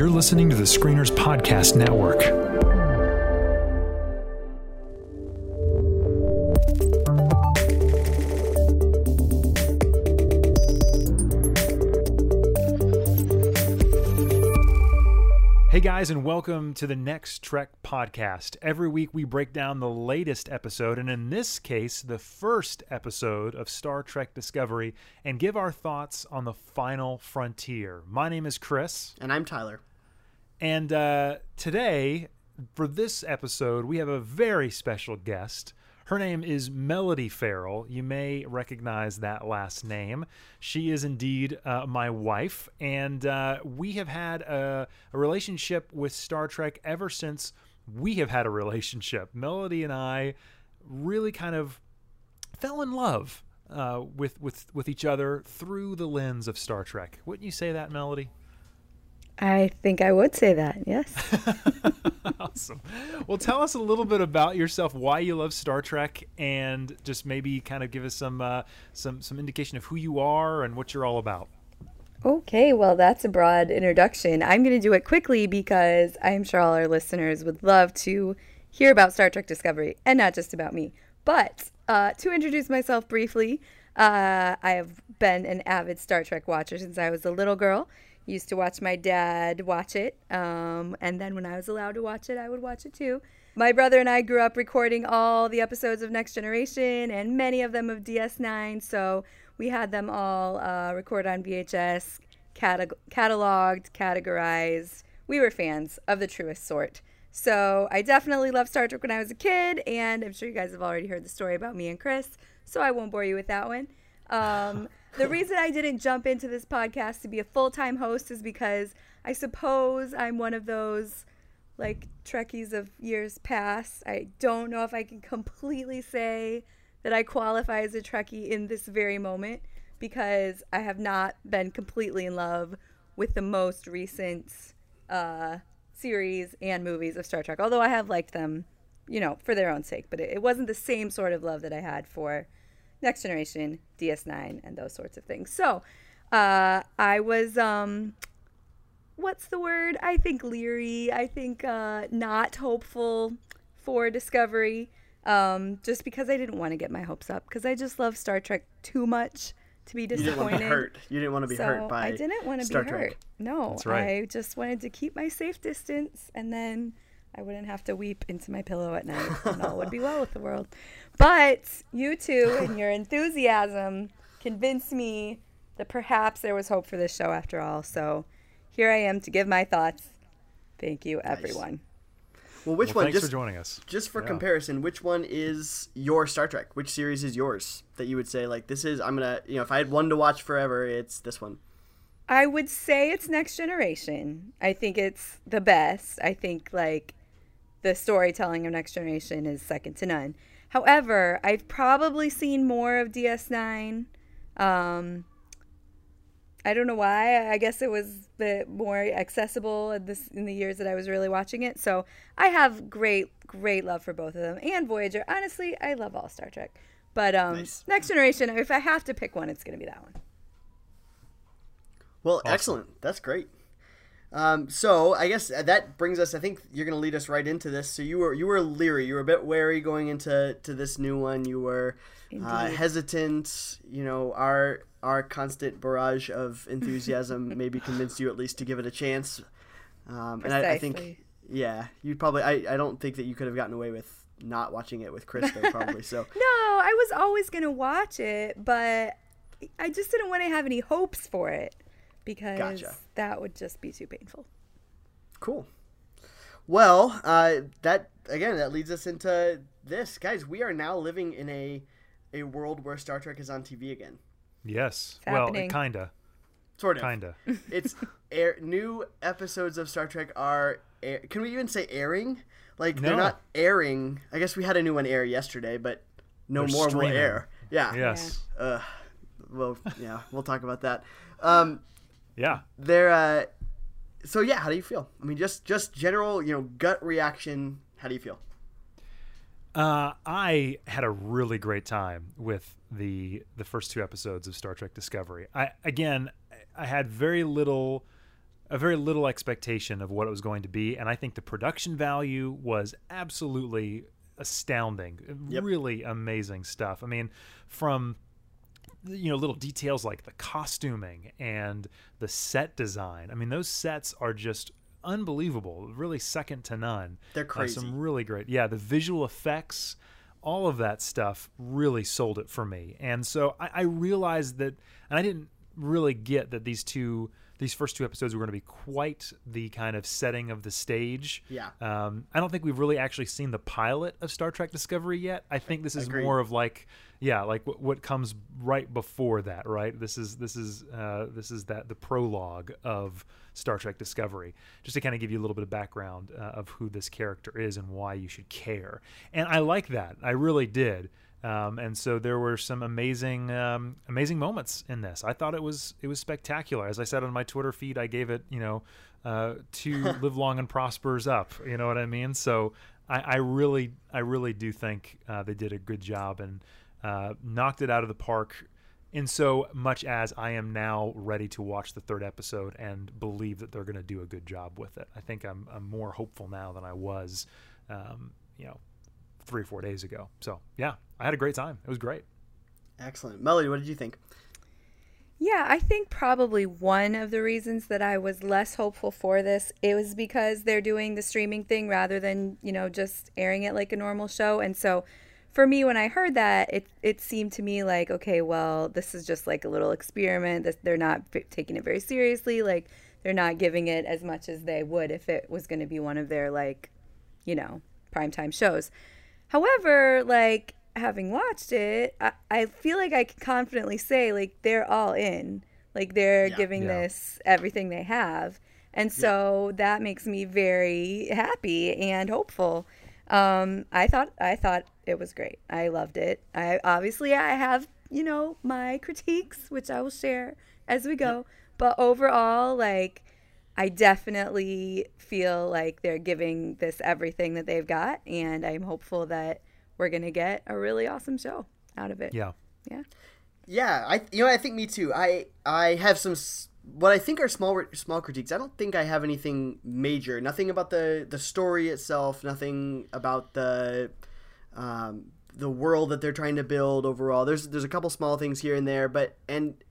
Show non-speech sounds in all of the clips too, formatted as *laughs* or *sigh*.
You're listening to the Screeners Podcast Network. Hey guys, and welcome to the Next Trek podcast. Every week we break down the latest episode, and in this case, the first episode of Star Trek Discovery, and give our thoughts on the final frontier. My name is Chris. And I'm Tyler. And uh, today, for this episode, we have a very special guest. Her name is Melody Farrell. You may recognize that last name. She is indeed uh, my wife, and uh, we have had a, a relationship with Star Trek ever since we have had a relationship. Melody and I really kind of fell in love uh, with with with each other through the lens of Star Trek. Wouldn't you say that, Melody? I think I would say that, yes. *laughs* awesome. Well, tell us a little bit about yourself, why you love Star Trek, and just maybe kind of give us some uh, some some indication of who you are and what you're all about. Okay, well, that's a broad introduction. I'm going to do it quickly because I'm sure all our listeners would love to hear about Star Trek Discovery and not just about me. But uh, to introduce myself briefly, uh, I have been an avid Star Trek watcher since I was a little girl used to watch my dad watch it. Um, and then when I was allowed to watch it, I would watch it too. My brother and I grew up recording all the episodes of Next Generation and many of them of DS9. So we had them all uh, recorded on VHS, cata- cataloged, categorized. We were fans of the truest sort. So I definitely loved Star Trek when I was a kid, and I'm sure you guys have already heard the story about me and Chris, so I won't bore you with that one. Um, the reason I didn't jump into this podcast to be a full time host is because I suppose I'm one of those like Trekkies of years past. I don't know if I can completely say that I qualify as a Trekkie in this very moment because I have not been completely in love with the most recent uh, series and movies of Star Trek. Although I have liked them, you know, for their own sake, but it, it wasn't the same sort of love that I had for Next Generation, DS9, and those sorts of things. So uh, I was, um, what's the word? I think leery. I think uh, not hopeful for Discovery um, just because I didn't want to get my hopes up because I just love Star Trek too much to be disappointed. You didn't want to be hurt. You didn't want to be so hurt by I didn't want to Star be Trek. hurt. No, That's right. I just wanted to keep my safe distance and then I wouldn't have to weep into my pillow at night and all would be well with the world. But you two and your enthusiasm convinced me that perhaps there was hope for this show after all. So here I am to give my thoughts. Thank you, everyone. Well, which Well, one? thanks Just for joining us. just for Yeah. comparison, which one is your Star Trek? Which series is yours that you would say like this is? I'm gonna you know if I had one to watch forever, it's this one. I would say it's Next Generation. I think it's the best. I think like the storytelling of Next Generation is second to none. However, I've probably seen more of DS9. Um, I don't know why. I guess it was a bit more accessible in, this, in the years that I was really watching it. So I have great, great love for both of them and Voyager. Honestly, I love all Star Trek. But um, Nice. Next Generation, if I have to pick one, it's going to be that one. Well, excellent. That's great. Um, so I guess that brings us. I think you're going to lead us right into this. So you were you were leery. You were a bit wary going into to this new one. You were uh, hesitant. You know our our constant barrage of *laughs* enthusiasm maybe convinced you at least to give it a chance. Um, and I, I think yeah, you probably. I, I don't think that you could have gotten away with not watching it with Chris though probably. So *laughs* No, I was always going to watch it, but I just didn't want to have any hopes for it because Gotcha. that would just be too painful. Cool. Well, uh, that again that leads us into this, guys. We are now living in a a world where Star Trek is on TV again. Yes. It's well, happening. kinda, Sort of. kinda. *laughs* It's air. New episodes of Star Trek are. Air, can we even say airing? Like they're not airing. I guess we had a new one air yesterday, but no They're more will air. Yeah. Yes. Uh, well, yeah, we'll talk about that. Um, Yeah. they're. Uh, so yeah, how do you feel? I mean, just just general, you know, gut reaction. How do you feel? Uh, I had a really great time with the the first two episodes of Star Trek Discovery. I again, I had very little a very little expectation of what it was going to be, and I think the production value was absolutely astounding. Yep. Really amazing stuff. I mean, from you know little details like the costuming and the set design. I mean, those sets are just unbelievable. Really second to none. They're Uh, crazy. some really great. Yeah, the visual effects, all of that stuff really sold it for me. And so I, I realized that, and I didn't really get that these two, these first two episodes were going to be quite the kind of setting of the stage. Yeah. Um, I don't think we've really actually seen the pilot of Star Trek Discovery yet. I think this is Agreed. more of like, yeah, like what, what comes right before that, right? This is this is uh, this is that the prologue of Star Trek Discovery, just to kind of give you a little bit of background uh, of who this character is and why you should care. And I like that, I really did. Um, and so there were some amazing, um, amazing moments in this. I thought it was it was spectacular. As I said on my Twitter feed, I gave it, you know, uh, two *laughs* live long and prospers up. You know what I mean? So I, I really, I really do think uh, they did a good job and uh, knocked it out of the park. In so much as I am now ready to watch the third episode and believe that they're going to do a good job with it. I think I'm, I'm more hopeful now than I was, um, you know, three or four days ago. So yeah, I had a great time. It was great. Excellent. Melody, what did you think? Yeah, I think probably one of the reasons that I was less hopeful for this it was because they're doing the streaming thing rather than you know just airing it like a normal show, and so for me when I heard that it it seemed to me like okay, well this is just like a little experiment. This, they're not f- taking it very seriously. Like they're not giving it as much as they would if it was going to be one of their like you know primetime shows. However, like having watched it, I, I feel like I can confidently say like they're all in. Like they're Yeah. giving Yeah. this everything they have. And so that makes me very happy and hopeful. Um, I thought I thought it was great. I loved it. I obviously I have, you know, my critiques, which I will share as we go. But overall, like I definitely feel like they're giving this everything that they've got, and I'm hopeful that we're gonna get a really awesome show out of it. Yeah. Yeah. Yeah, I you know I think me too. I I have some what I think are small small critiques. I don't think I have anything major. Nothing about the the story itself. Nothing about the um, the world that they're trying to build overall. There's there's a couple small things here and there, but and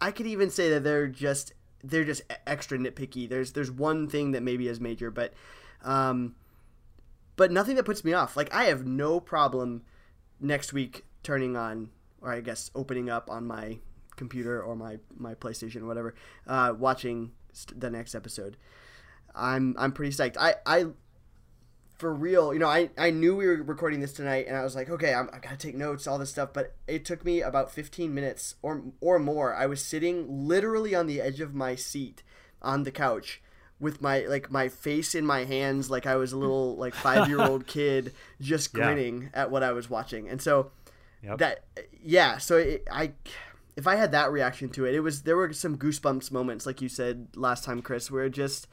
I could even say that they're just they're just extra nitpicky. There's there's one thing that maybe is major, but um, but nothing that puts me off. Like I have no problem next week turning on, or I guess opening up on my computer or my my PlayStation or whatever, uh, watching st- the next episode. I'm I'm pretty psyched. I I for real, you know, I, I knew we were recording this tonight, and I was like, okay, I'm, I gotta take notes, all this stuff. But it took me about 15 minutes or or more. I was sitting literally on the edge of my seat on the couch with my like my face in my hands, like I was a little like *laughs* five year old kid, just Yeah. grinning at what I was watching. And so Yep. that yeah, so it, I if I had that reaction to it, it was there were some goosebumps moments, like you said last time, Chris, where it just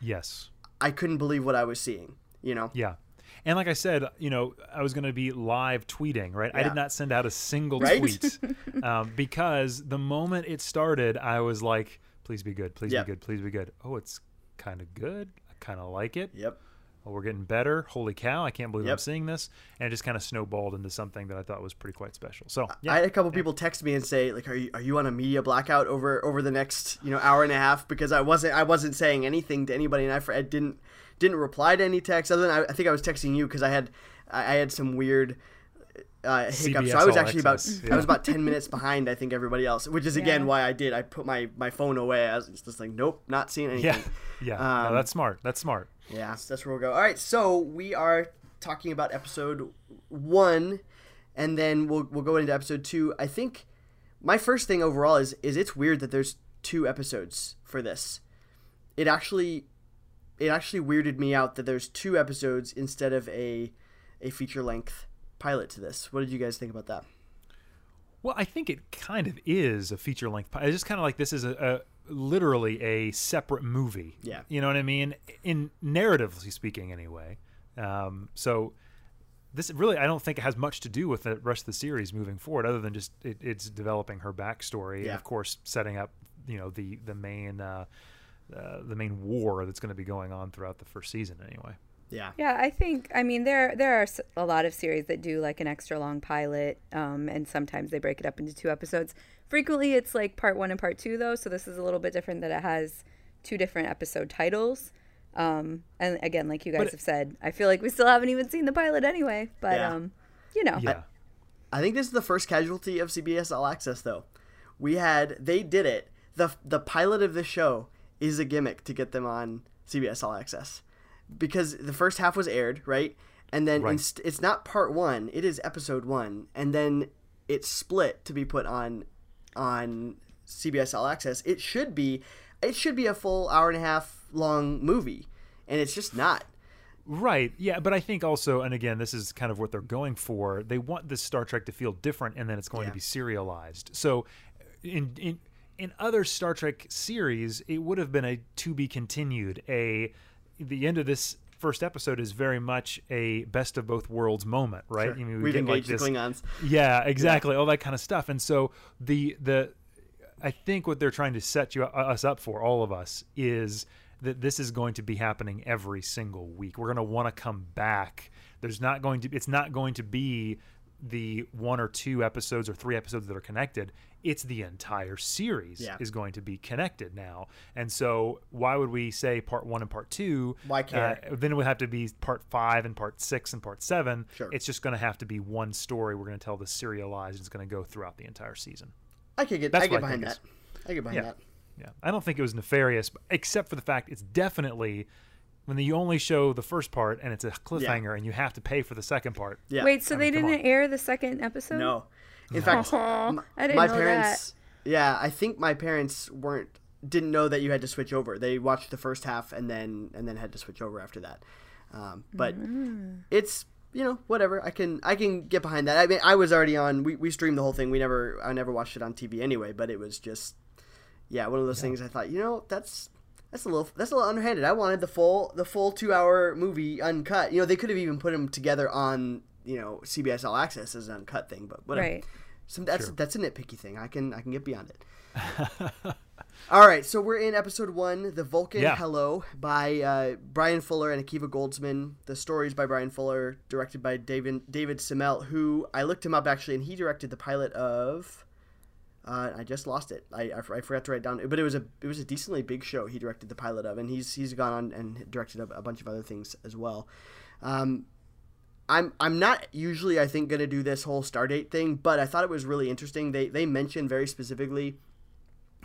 Yes. I couldn't believe what I was seeing. You know. Yeah. And like I said, you know, I was going to be live tweeting, right? Yeah. I did not send out a single Right? tweet *laughs* um, because the moment it started, I was like, please be good, please Yep. be good, please be good. Oh, it's kind of good. I kind of like it. Yep. Oh, we're getting better. Holy cow. I can't believe I'm seeing this. And it just kind of snowballed into something that I thought was pretty quite special. So, yeah. I had a couple people text me and say like, "Are you are you on a media blackout over over the next you know hour and a half?" Because I wasn't I wasn't saying anything to anybody, and I, I didn't didn't reply to any texts other than I, I think I was texting you because I had I I had some weird uh, hiccups. So I was All actually about Access, I was about ten *laughs* minutes behind I think everybody else, which is again Yeah. why I did I put my my phone away. I was just like, "Nope, not seeing anything." yeah. *laughs* Yeah. no, Um, that's smart. That's smart. Yeah, so that's where we'll go. All right, so we are talking about episode one, and then we'll we'll go into episode two. I think my first thing overall is is it's weird that there's two episodes for this. It actually it actually weirded me out that there's two episodes instead of a a feature length pilot to this. What did you guys think about that? Well, I think it kind of is a feature length. It's just kind of like this is a, a literally a separate movie. Yeah. you know what I mean. In narratively speaking, anyway. Um, so this really, I don't think it has much to do with the rest of the series moving forward, other than just it, it's developing her backstory and Yeah. of course setting up, you know, the the main. Uh, uh, the main war that's going to be going on throughout the first season anyway. Yeah. Yeah, I think I mean there there are a lot of series that do like an extra long pilot, um, and sometimes they break it up into two episodes. Frequently, it's like part one and part two though, so this is a little bit different that it has two different episode titles. Um, and again, like you guys But- have said, I feel like we still haven't even seen the pilot anyway. But Yeah. um, you know, Yeah. I think this is the first casualty of CBS All Access, though. We had they did it. the The pilot of the show is a gimmick to get them on CBS All Access, because the first half was aired, right? And then Right. inst- it's not part one; it is episode one, and then it's split to be put on on CBS All Access. It should be it should be a full hour and a half long movie, and it's just not. Right. Yeah, but I think also, and again, this is kind of what they're going for. They want this Star Trek to feel different, and then it's going Yeah. to be serialized. So, in in in other Star Trek series, it would have been a to be continued. A the end of this first episode is very much a best of both worlds moment, right? Sure. I mean, we We've get like engaged the this- Klingons. yeah, exactly. All that kind of stuff. And so the the I think what they're trying to set you uh, us up for, all of us, is that this is going to be happening every single week. We're going to want to come back. There's not going to. It's not going to be the one or two episodes or three episodes that are connected. It's the entire series Yeah. is going to be connected now. And so, why would we say part one and part two? Why care? Uh, then it would have to be part five and part six and part seven. Sure. It's just going to have to be one story. We're going to tell the serialized. It's going to go throughout the entire season. I could get That's I get what I behind that. I get behind Yeah. that. Yeah, I don't think it was nefarious, except for the fact it's definitely when you only show the first part and it's a cliffhanger and you have to pay for the second part. Yeah. wait, so I they mean, come didn't air the second episode? No. In fact, *laughs* Aw, m- I didn't my parents. Yeah, I think my parents weren't didn't know that you had to switch over. They watched the first half and then and then had to switch over after that. Um, but Mm. it's you know whatever. I can I can get behind that. I mean, I was already on. We, we streamed the whole thing. We never I never watched it on TV anyway. But it was just yeah one of those things. I thought you know that's. That's a little. That's a little underhanded. I wanted the full, the full two-hour movie uncut. You know, they could have even put them together on, you know, CBS All Access as an uncut thing. But whatever. Right. Some that's Sure. that's a nitpicky thing. I can I can get beyond it. *laughs* All right, so we're in episode one, "The Vulcan Yeah. Hello" by uh, Bryan Fuller and Akiva Goldsman. The stories by Bryan Fuller, directed by David David Semel, who I looked him up actually, and he directed the pilot of. Uh, I just lost it. I, I, I forgot to write down, but it was a it was a decently big show. He directed the pilot of, and he's he's gone on and directed a, a bunch of other things as well. Um, I'm I'm not usually I think going to do this whole Stardate thing, but I thought it was really interesting. They they mentioned very specifically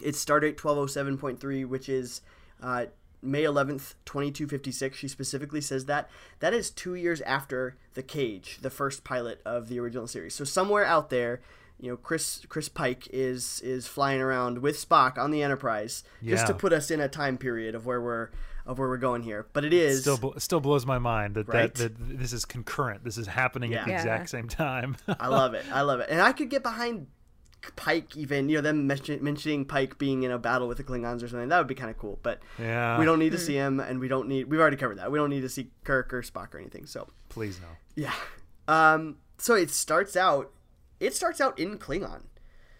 it's Stardate 1207.3, which is uh, May 11th, 2256. She specifically says that. That is two years after The Cage, the first pilot of the original series. So somewhere out there, you know, Chris Chris Pike is is flying around with Spock on the Enterprise just to put us in a time period of where we're of where we're going here. But it is Still, bl- still blows my mind that, Right? that that this is concurrent. This is happening at the Yeah. Yeah. exact same time. *laughs* I love it. I love it. And I could get behind Pike even, you know, them mention, mentioning Pike being in a battle with the Klingons or something. That would be kind of cool. But yeah, we don't need to see him, and we don't need. We've already covered that. We don't need to see Kirk or Spock or anything. So Please no. yeah. Um. So it starts out. It starts out in Klingon,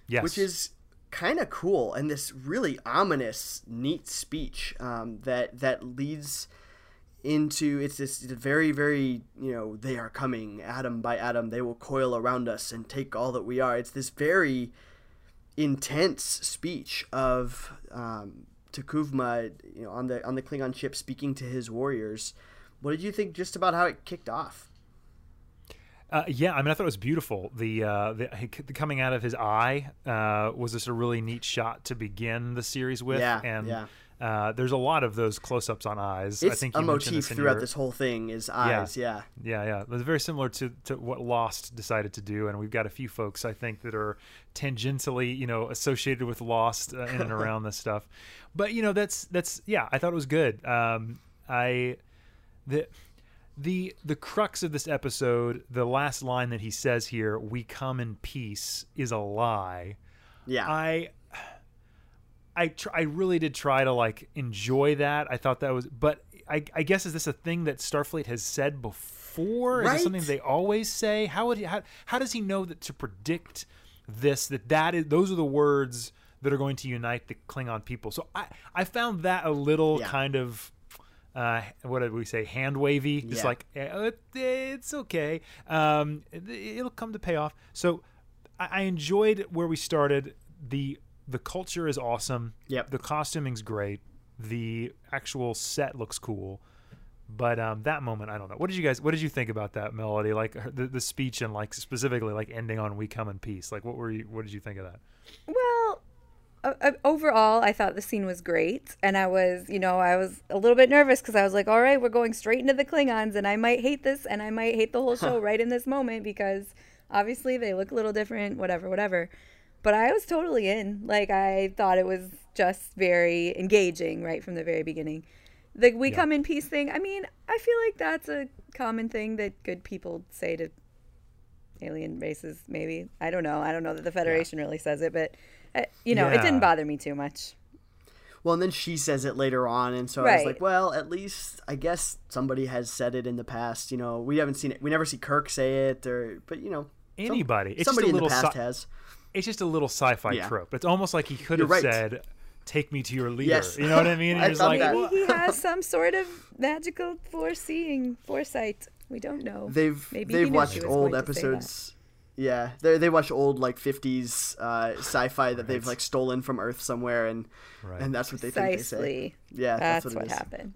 Yes, which is kind of cool, and this really ominous, neat speech um, that that leads into it's this very very you know they are coming atom by atom they will coil around us and take all that we are. It's this very intense speech of um, T'Kuvma you know on the on the Klingon ship speaking to his warriors. What did you think just about how it kicked off Uh, yeah, I mean, I thought it was beautiful. The, uh, the, the coming out of his eye uh, was just a really neat shot to begin the series with. Yeah, and yeah. Uh, there's a lot of those close-ups on eyes. I it's think a motif this throughout your- this whole thing is eyes yeah, Yeah, yeah. It was very similar to, to what Lost decided to do, and we've got a few folks I think that are tangentially, you know, associated with Lost uh, in and *laughs* around this stuff. But you know, that's that's yeah. I thought it was good. Um, I the the the crux of this episode, the last line that he says here, "We come in peace," is a lie. yeah. I I tr- I really did try to like enjoy that. I thought that was, but I, I guess is this a thing that Starfleet has said before? Is Right. it something they always say? How would he, how, how does he know that to predict this that that is those are the words that are going to unite the Klingon people. So I I found that a little Yeah. kind of uh, what did we say? Hand wavy. Just Yeah. like eh, it's okay. Um, it, it'll come to pay off. So I, I enjoyed where we started. the The culture is awesome. Yep. The costuming's great. The actual set looks cool. But um, that moment, I don't know. What did you guys? What did you think about that melody? Like the, the speech and like specifically like ending on "We come in peace." Like, what were you? What did you think of that? Well, uh, uh, overall, I thought the scene was great, and I was, you know, I was a little bit nervous because I was like, all right, we're going straight into the Klingons, and I might hate this, and I might hate the whole show right in this moment because obviously they look a little different, whatever, whatever. But I was totally in. Like I thought it was just very engaging right from the very beginning. The we Yeah. come in peace thing. I mean, I feel like that's a common thing that good people say to alien races. Maybe I don't know. I don't know that the Federation really says it, but you know, it didn't bother me too much. Well, and then she says it later on, and so I was like, well, at least I guess somebody has said it in the past. You know, we haven't seen it. We never see Kirk say it, or but you know, some- Anybody. It's just somebody a in the little past si- has. It's just a little sci-fi Yeah. trope. It's almost like he could You're have right. said, "Take me to your leader." Yes. You know what I mean? *laughs* And I thought like, that. Maybe he *laughs* has some sort of magical foreseeing, foresight. We don't know. They've Maybe they've watched old going to say that. episodes. Yeah, they they watch old like '50s uh, sci-fi that they've like stolen from Earth somewhere, and Right. and that's what they think they say. Yeah, That's, that's, what, what, it is. happened.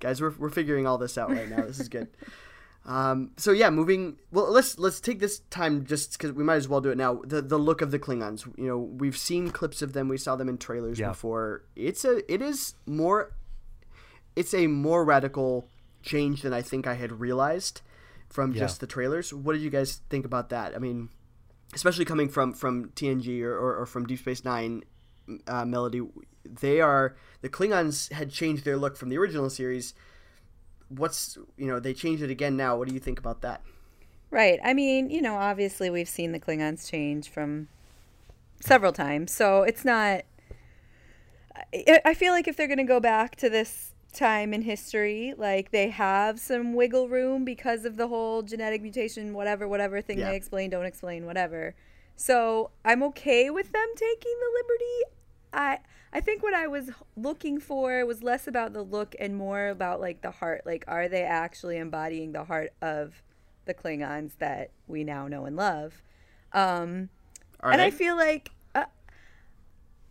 guys we're, we're figuring all this out right now this is good *laughs* um, so yeah moving well let's let's take this time just because we might as well do it now the the look of the klingons you know we've seen clips of them we saw them in trailers Yeah. before it's a it is more it's a more radical change than i think i had realized from Yeah. just the trailers what did you guys think about that i mean especially coming from from tng or, or, or from deep space nine uh, melody they are the klingons had changed their look from the original series what's you know they changed it again now what do you think about that Right. I mean, you know, obviously we've seen the Klingons change from several times, so it's not. I, I feel like if they're going to go back to this time in history, like they have some wiggle room because of the whole genetic mutation, whatever, whatever thing Yeah. they explain, don't explain, whatever. So I'm okay with them taking the liberty. I I think what I was looking for was less about the look and more about like the heart. Like, are they actually embodying the heart of the Klingons that we now know and love? Um, Are and they? I feel like, uh,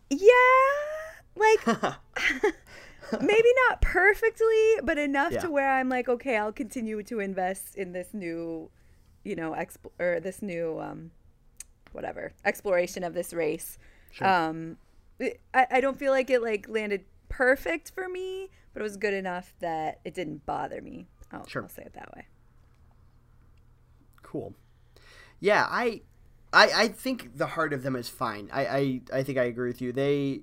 yeah, like *laughs* *laughs* maybe not perfectly, but enough Yeah. to where I'm like, okay, I'll continue to invest in this new, you know, exp- or this new, um, whatever exploration of this race. Sure. Um, it- I, I don't feel like it like landed perfect for me, but it was good enough that it didn't bother me. I'll, Sure. I'll say it that way. cool yeah I, I i think the heart of them is fine i i, I think i agree with you they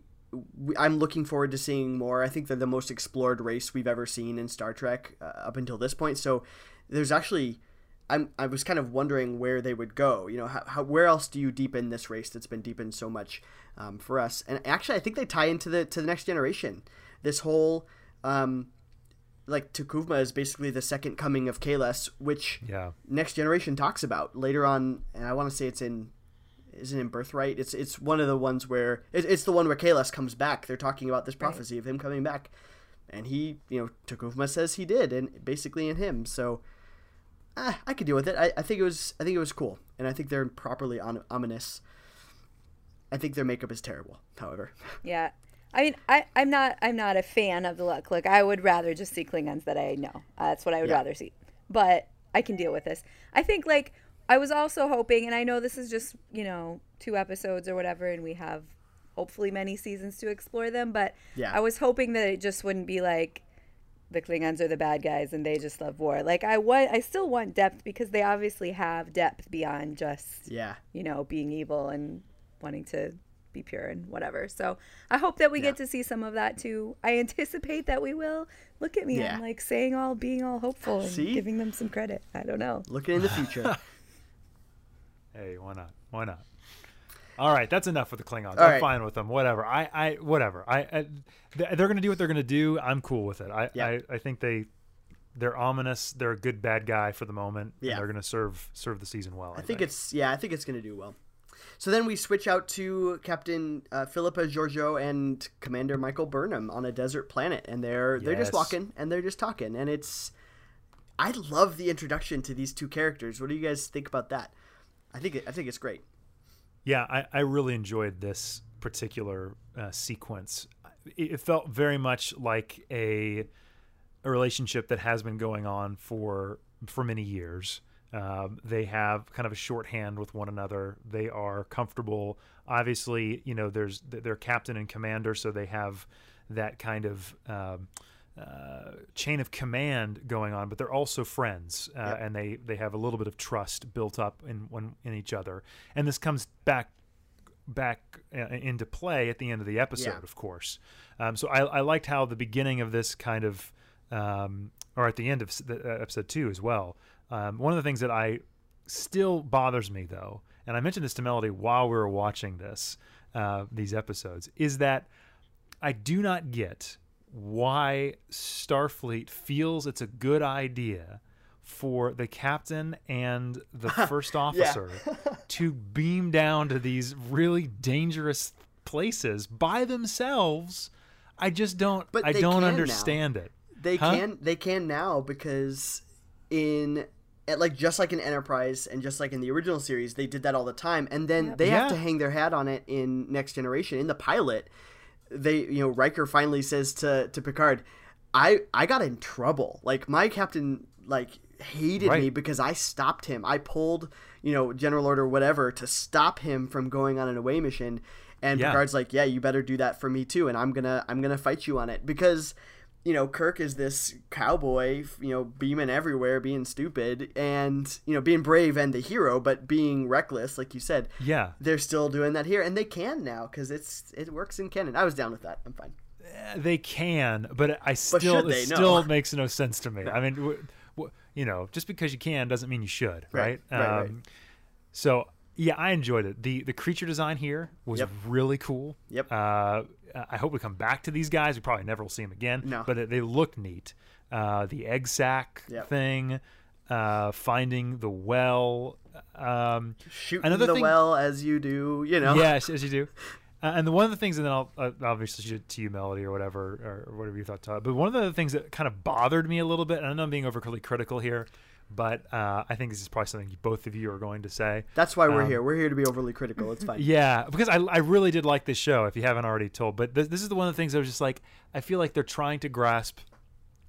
i'm looking forward to seeing more i think they're the most explored race we've ever seen in star trek uh, up until this point so there's actually I'm, I was kind of wondering where they would go. You know, how, how where else do you deepen this race that's been deepened so much um, for us? And actually, I think they tie into the to the next generation. This whole um, like T'Kuvma is basically the second coming of Kahless, which Yeah. Next Generation talks about later on, and I want to say it's in, isn't in Birthright? It's it's one of the ones where it, it's the one where Kahless comes back. They're talking about this prophecy of him coming back, and he, you know, T'Kuvma says he did, and basically in him. So, ah, I could deal with it. I, I think it was I think it was cool, and I think they're properly on, ominous. I think their makeup is terrible, however. *laughs* Yeah. I mean, I, I'm not I'm not a fan of the look. Like, I would rather just see Klingons that I know. Uh, that's what I would Yeah. rather see. But I can deal with this. I think, like, I was also hoping, and I know this is just, you know, two episodes or whatever, and we have hopefully many seasons to explore them, but Yeah. I was hoping that it just wouldn't be like the Klingons are the bad guys and they just love war. Like, I want, I still want depth because they obviously have depth beyond just Yeah, you know, being evil and wanting to be pure and whatever. So I hope that we Yeah. get to see some of that too. I anticipate that we will. Look at me, Yeah. I'm like saying all, being all hopeful and See? giving them some credit. I don't know. looking in the future. *laughs* Hey, why not? Why not? All right, that's enough with the Klingons. All I'm right. fine with them. Whatever. I, I, whatever. I, I they're gonna do what they're gonna do. I'm cool with it. I, Yeah. I, I think they, they're ominous. They're a good bad guy for the moment. Yeah. And they're gonna serve serve the season well. I, I think it's yeah, I think it's gonna do well. so then we switch out to Captain uh, Philippa Georgiou and Commander Michael Burnham on a desert planet, and they're they're just walking and they're just talking, and it's. I love the introduction to these two characters. What do you guys think about that? I think it, I think it's great. Yeah, I, I really enjoyed this particular uh, sequence. It, felt very much like a a relationship that has been going on for for many years. Um, they have kind of a shorthand with one another. They are comfortable. Obviously, you know, there's they're captain and commander, so they have that kind of um, uh, chain of command going on. But they're also friends, uh, Yep. and they they have a little bit of trust built up in one in each other. And this comes back back uh, into play at the end of the episode, Yeah. of course. Um, so I, I liked how the beginning of this kind of, um, or at the end of the, uh, episode two as well. Um, one of the things that I still bothers me though, and I mentioned this to Melody while we were watching this uh, these episodes, is that I do not get why Starfleet feels it's a good idea for the captain and the *laughs* first officer *laughs* to beam down to these really dangerous places by themselves. I just don't But I don't can now. understand it. They Huh? can they can now because in at like just like in Enterprise and just like in the original series, they did that all the time, and then they have to hang their hat on it in Next Generation. In the pilot, they you know Riker finally says to to Picard, "I I got in trouble. Like my captain like hated me because I stopped him. I pulled you know General Order whatever to stop him from going on an away mission." And Yeah. Picard's like, "Yeah, you better do that for me too, and I'm gonna I'm gonna fight you on it because." You know, Kirk is this cowboy, you know, beaming everywhere, being stupid, and you know, being brave and the hero, but being reckless, like you said. Yeah. They're still doing that here, and they can now because it's it works in canon. I was down with that. I'm fine. They can, but I still should it they? No. still *laughs* makes no sense to me. *laughs* I mean, w- w- you know, just because you can doesn't mean you should, right? Right, right, right. Um, So yeah, I enjoyed it. the The creature design here was Yep. really cool. Yep. Uh, I hope we come back to these guys. We probably never will see them again. No. but they look neat. Uh, the egg sack Yep. thing, uh, finding the well. Um, Shooting Another the thing- well as you do, you know. Yes, as you *laughs* do. Uh, and the, one of the things, and then I'll uh, obviously shoot to you, Melody, or whatever, or whatever you thought. Todd. But one of the things that kind of bothered me a little bit, and I know I'm being overly critical here, but uh, I think this is probably something both of you are going to say. That's why we're Um, here. We're here to be overly critical. It's fine. Yeah, because I, I really did like this show. If you haven't already told, but this, this is the one of the things I was just like, I feel like they're trying to grasp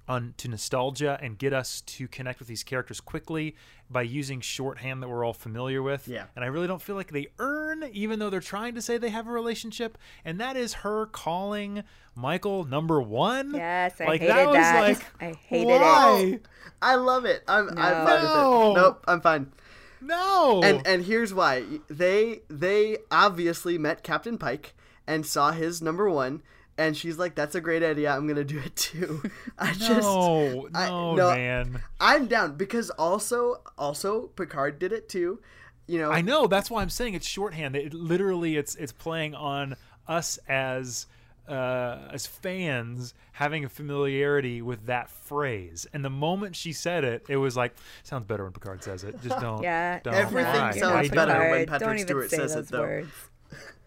on to nostalgia and get us to connect with these characters quickly by using shorthand that we're all familiar with. Yeah. And I really don't feel like they earn, even though they're trying to say they have a relationship. And that is her calling Michael number one. Yes, I like hated that was that. like I hated it. why? I love it. I'm, I'm No. fine with No. it. Nope, I'm fine. No. And and here's why. They they obviously met Captain Pike and saw his number one, and she's like, "That's a great idea. I'm gonna do it too." *laughs* I just no, I- no, no, man. I'm down because also also Picard did it too. You know, I know. That's why I'm saying it's shorthand. It literally it's it's playing on us as uh, as fans having a familiarity with that phrase. And the moment she said it, it was like sounds better when Picard says it. Just *laughs* don't. Yeah, Don't. Everything Why? you're sounds better when Patrick Don't even Stewart say says it, though. words.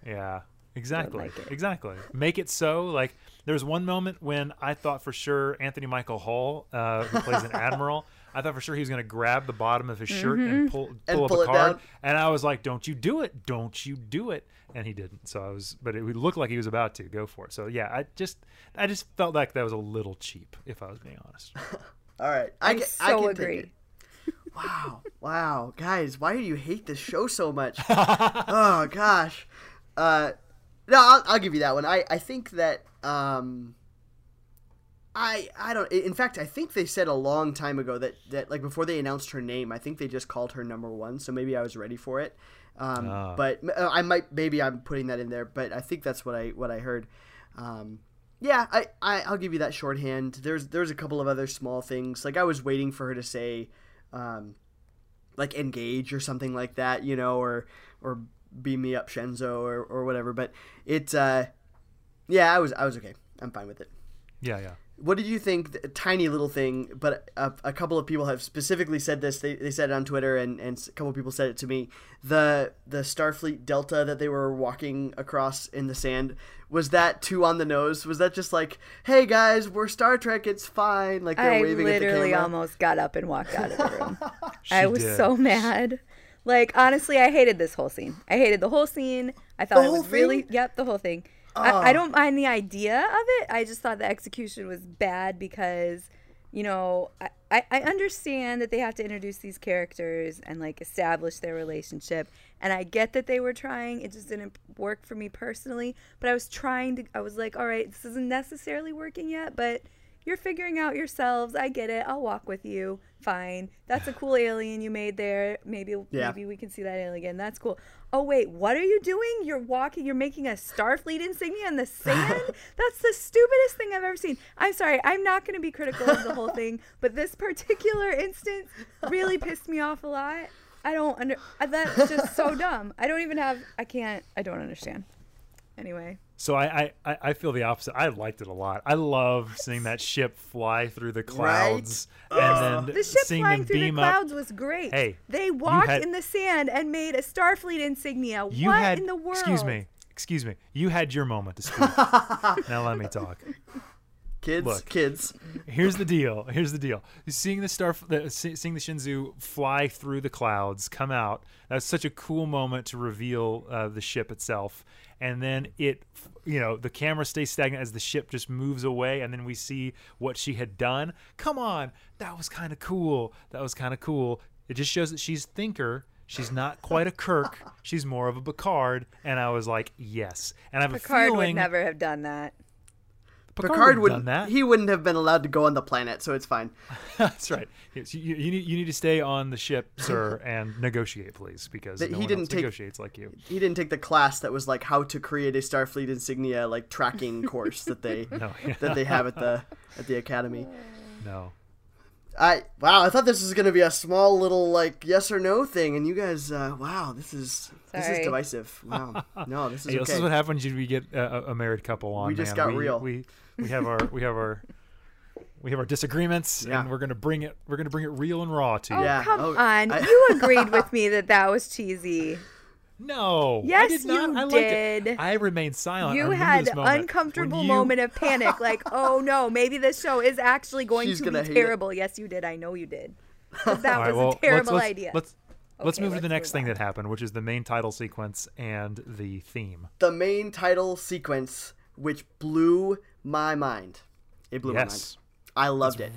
Yeah. Exactly. like it. Exactly. Make it so. Like there was one moment when I thought for sure Anthony Michael Hall, uh, who plays an *laughs* admiral, I thought for sure he was going to grab the bottom of his shirt and pull pull And up pull a card, down. and I was like, "Don't you do it! Don't you do it!" And he didn't. So I was, but it looked like he was about to go for it. So yeah, I just, I just felt like that was a little cheap, if I was being honest. *laughs* all right, I, I ca- so I can agree. Take it. *laughs* Wow, wow, guys, why do you hate this show so much? oh gosh, uh, no, I'll, I'll give you that one. I I think that um. I, I don't in fact I think they said a long time ago that, that like before they announced her name I think they just called her number one so maybe I was ready for it um, Ah. but uh, I might maybe I'm putting that in there but I think that's what I what I heard um, yeah I, I I'll give you that shorthand there's there's a couple of other small things like I was waiting for her to say um, like engage or something like that you know or or beam me up Shenzhou or, or whatever but it uh, yeah I was I was okay I'm fine with it Yeah, yeah. What did you think? A tiny little thing, but a, a couple of people have specifically said this. They, they said it on Twitter, and, and a couple of people said it to me. The the Starfleet Delta that they were walking across in the sand was that too on the nose? Was that just like, "Hey guys, we're Star Trek. It's fine." Like they're I waving at the literally camera. almost got up and walked out of the room. *laughs* I was did. so mad. Like honestly, I hated this whole scene. I hated the whole scene. I thought it was really yep, the whole thing. Oh. I, I don't mind the idea of it. I just thought the execution was bad because, you know, I, I, I understand that they have to introduce these characters and like establish their relationship. And I get that they were trying. It just didn't work for me personally. But I was trying to I was like, all right, this isn't necessarily working yet, but you're figuring out yourselves. I get it. I'll walk with you. Fine. That's a cool alien you made there. Maybe Yeah. maybe we can see that alien again. That's cool. Oh wait, what are you doing? You're walking. You're making a Starfleet insignia in the sand. *laughs* That's the stupidest thing I've ever seen. I'm sorry. I'm not going to be critical of the whole *laughs* thing, but this particular instance really pissed me off a lot. I don't under. That's just so *laughs* dumb. I don't even have. I can't. I don't understand. Anyway. So I, I, I I feel the opposite. I liked it a lot. I love seeing that ship fly through the clouds and then The ship seeing flying them through the beam up. clouds was great. Hey, they walked had- in the sand and made a Starfleet insignia. You what had in the world? excuse me, excuse me. You had your moment to speak. *laughs* now let me talk. Kids, Look. kids. Here's the deal. Here's the deal. Seeing the star, the, seeing the Shenzhou fly through the clouds, come out. That's such a cool moment to reveal uh, the ship itself, and then it, you know, the camera stays stagnant as the ship just moves away, and then we see what she had done. Come on, that was kind of cool. That was kind of cool. It just shows that she's thinker. She's not quite a Kirk. She's more of a Picard, and I was like, yes. And I have Picard a would never have done that. Picard, Picard would wouldn't. have done that. He wouldn't have been allowed to go on the planet, so it's fine. *laughs* That's right. Yes, you, you, need, you need to stay on the ship, sir, *laughs* and negotiate, please, because no he didn't take- negotiates like you. He didn't take the class that was like how to create a Starfleet insignia like tracking course that they *laughs* No, yeah, that they have at the at the academy. no. I wow, I thought this was gonna be a small little like yes or no thing, and you guys, uh, wow, this is this is divisive. Wow, no, this is Hey, okay. This is what happens when we get a, a married couple on. We just man. got we, real. We we have our we have our we have our disagreements, Yeah. and we're gonna bring it we're gonna bring it real and raw to you. Oh, Yeah, come oh, on. I- you agreed with me that that was cheesy. *laughs* No, I Yes, did not. you I did. It. I remained silent. You remember had this moment. uncomfortable you- moment of *laughs* panic, like, oh no, maybe this show is actually going She's to gonna be hate it. terrible. Yes, you did. I know you did. That *laughs* All right, was well, a terrible let's, let's, idea. Let's let's Okay, move to the let's next thing on. that happened, which is the main title sequence and the theme. the main title sequence, which blew my mind. It blew yes. my mind. I loved it.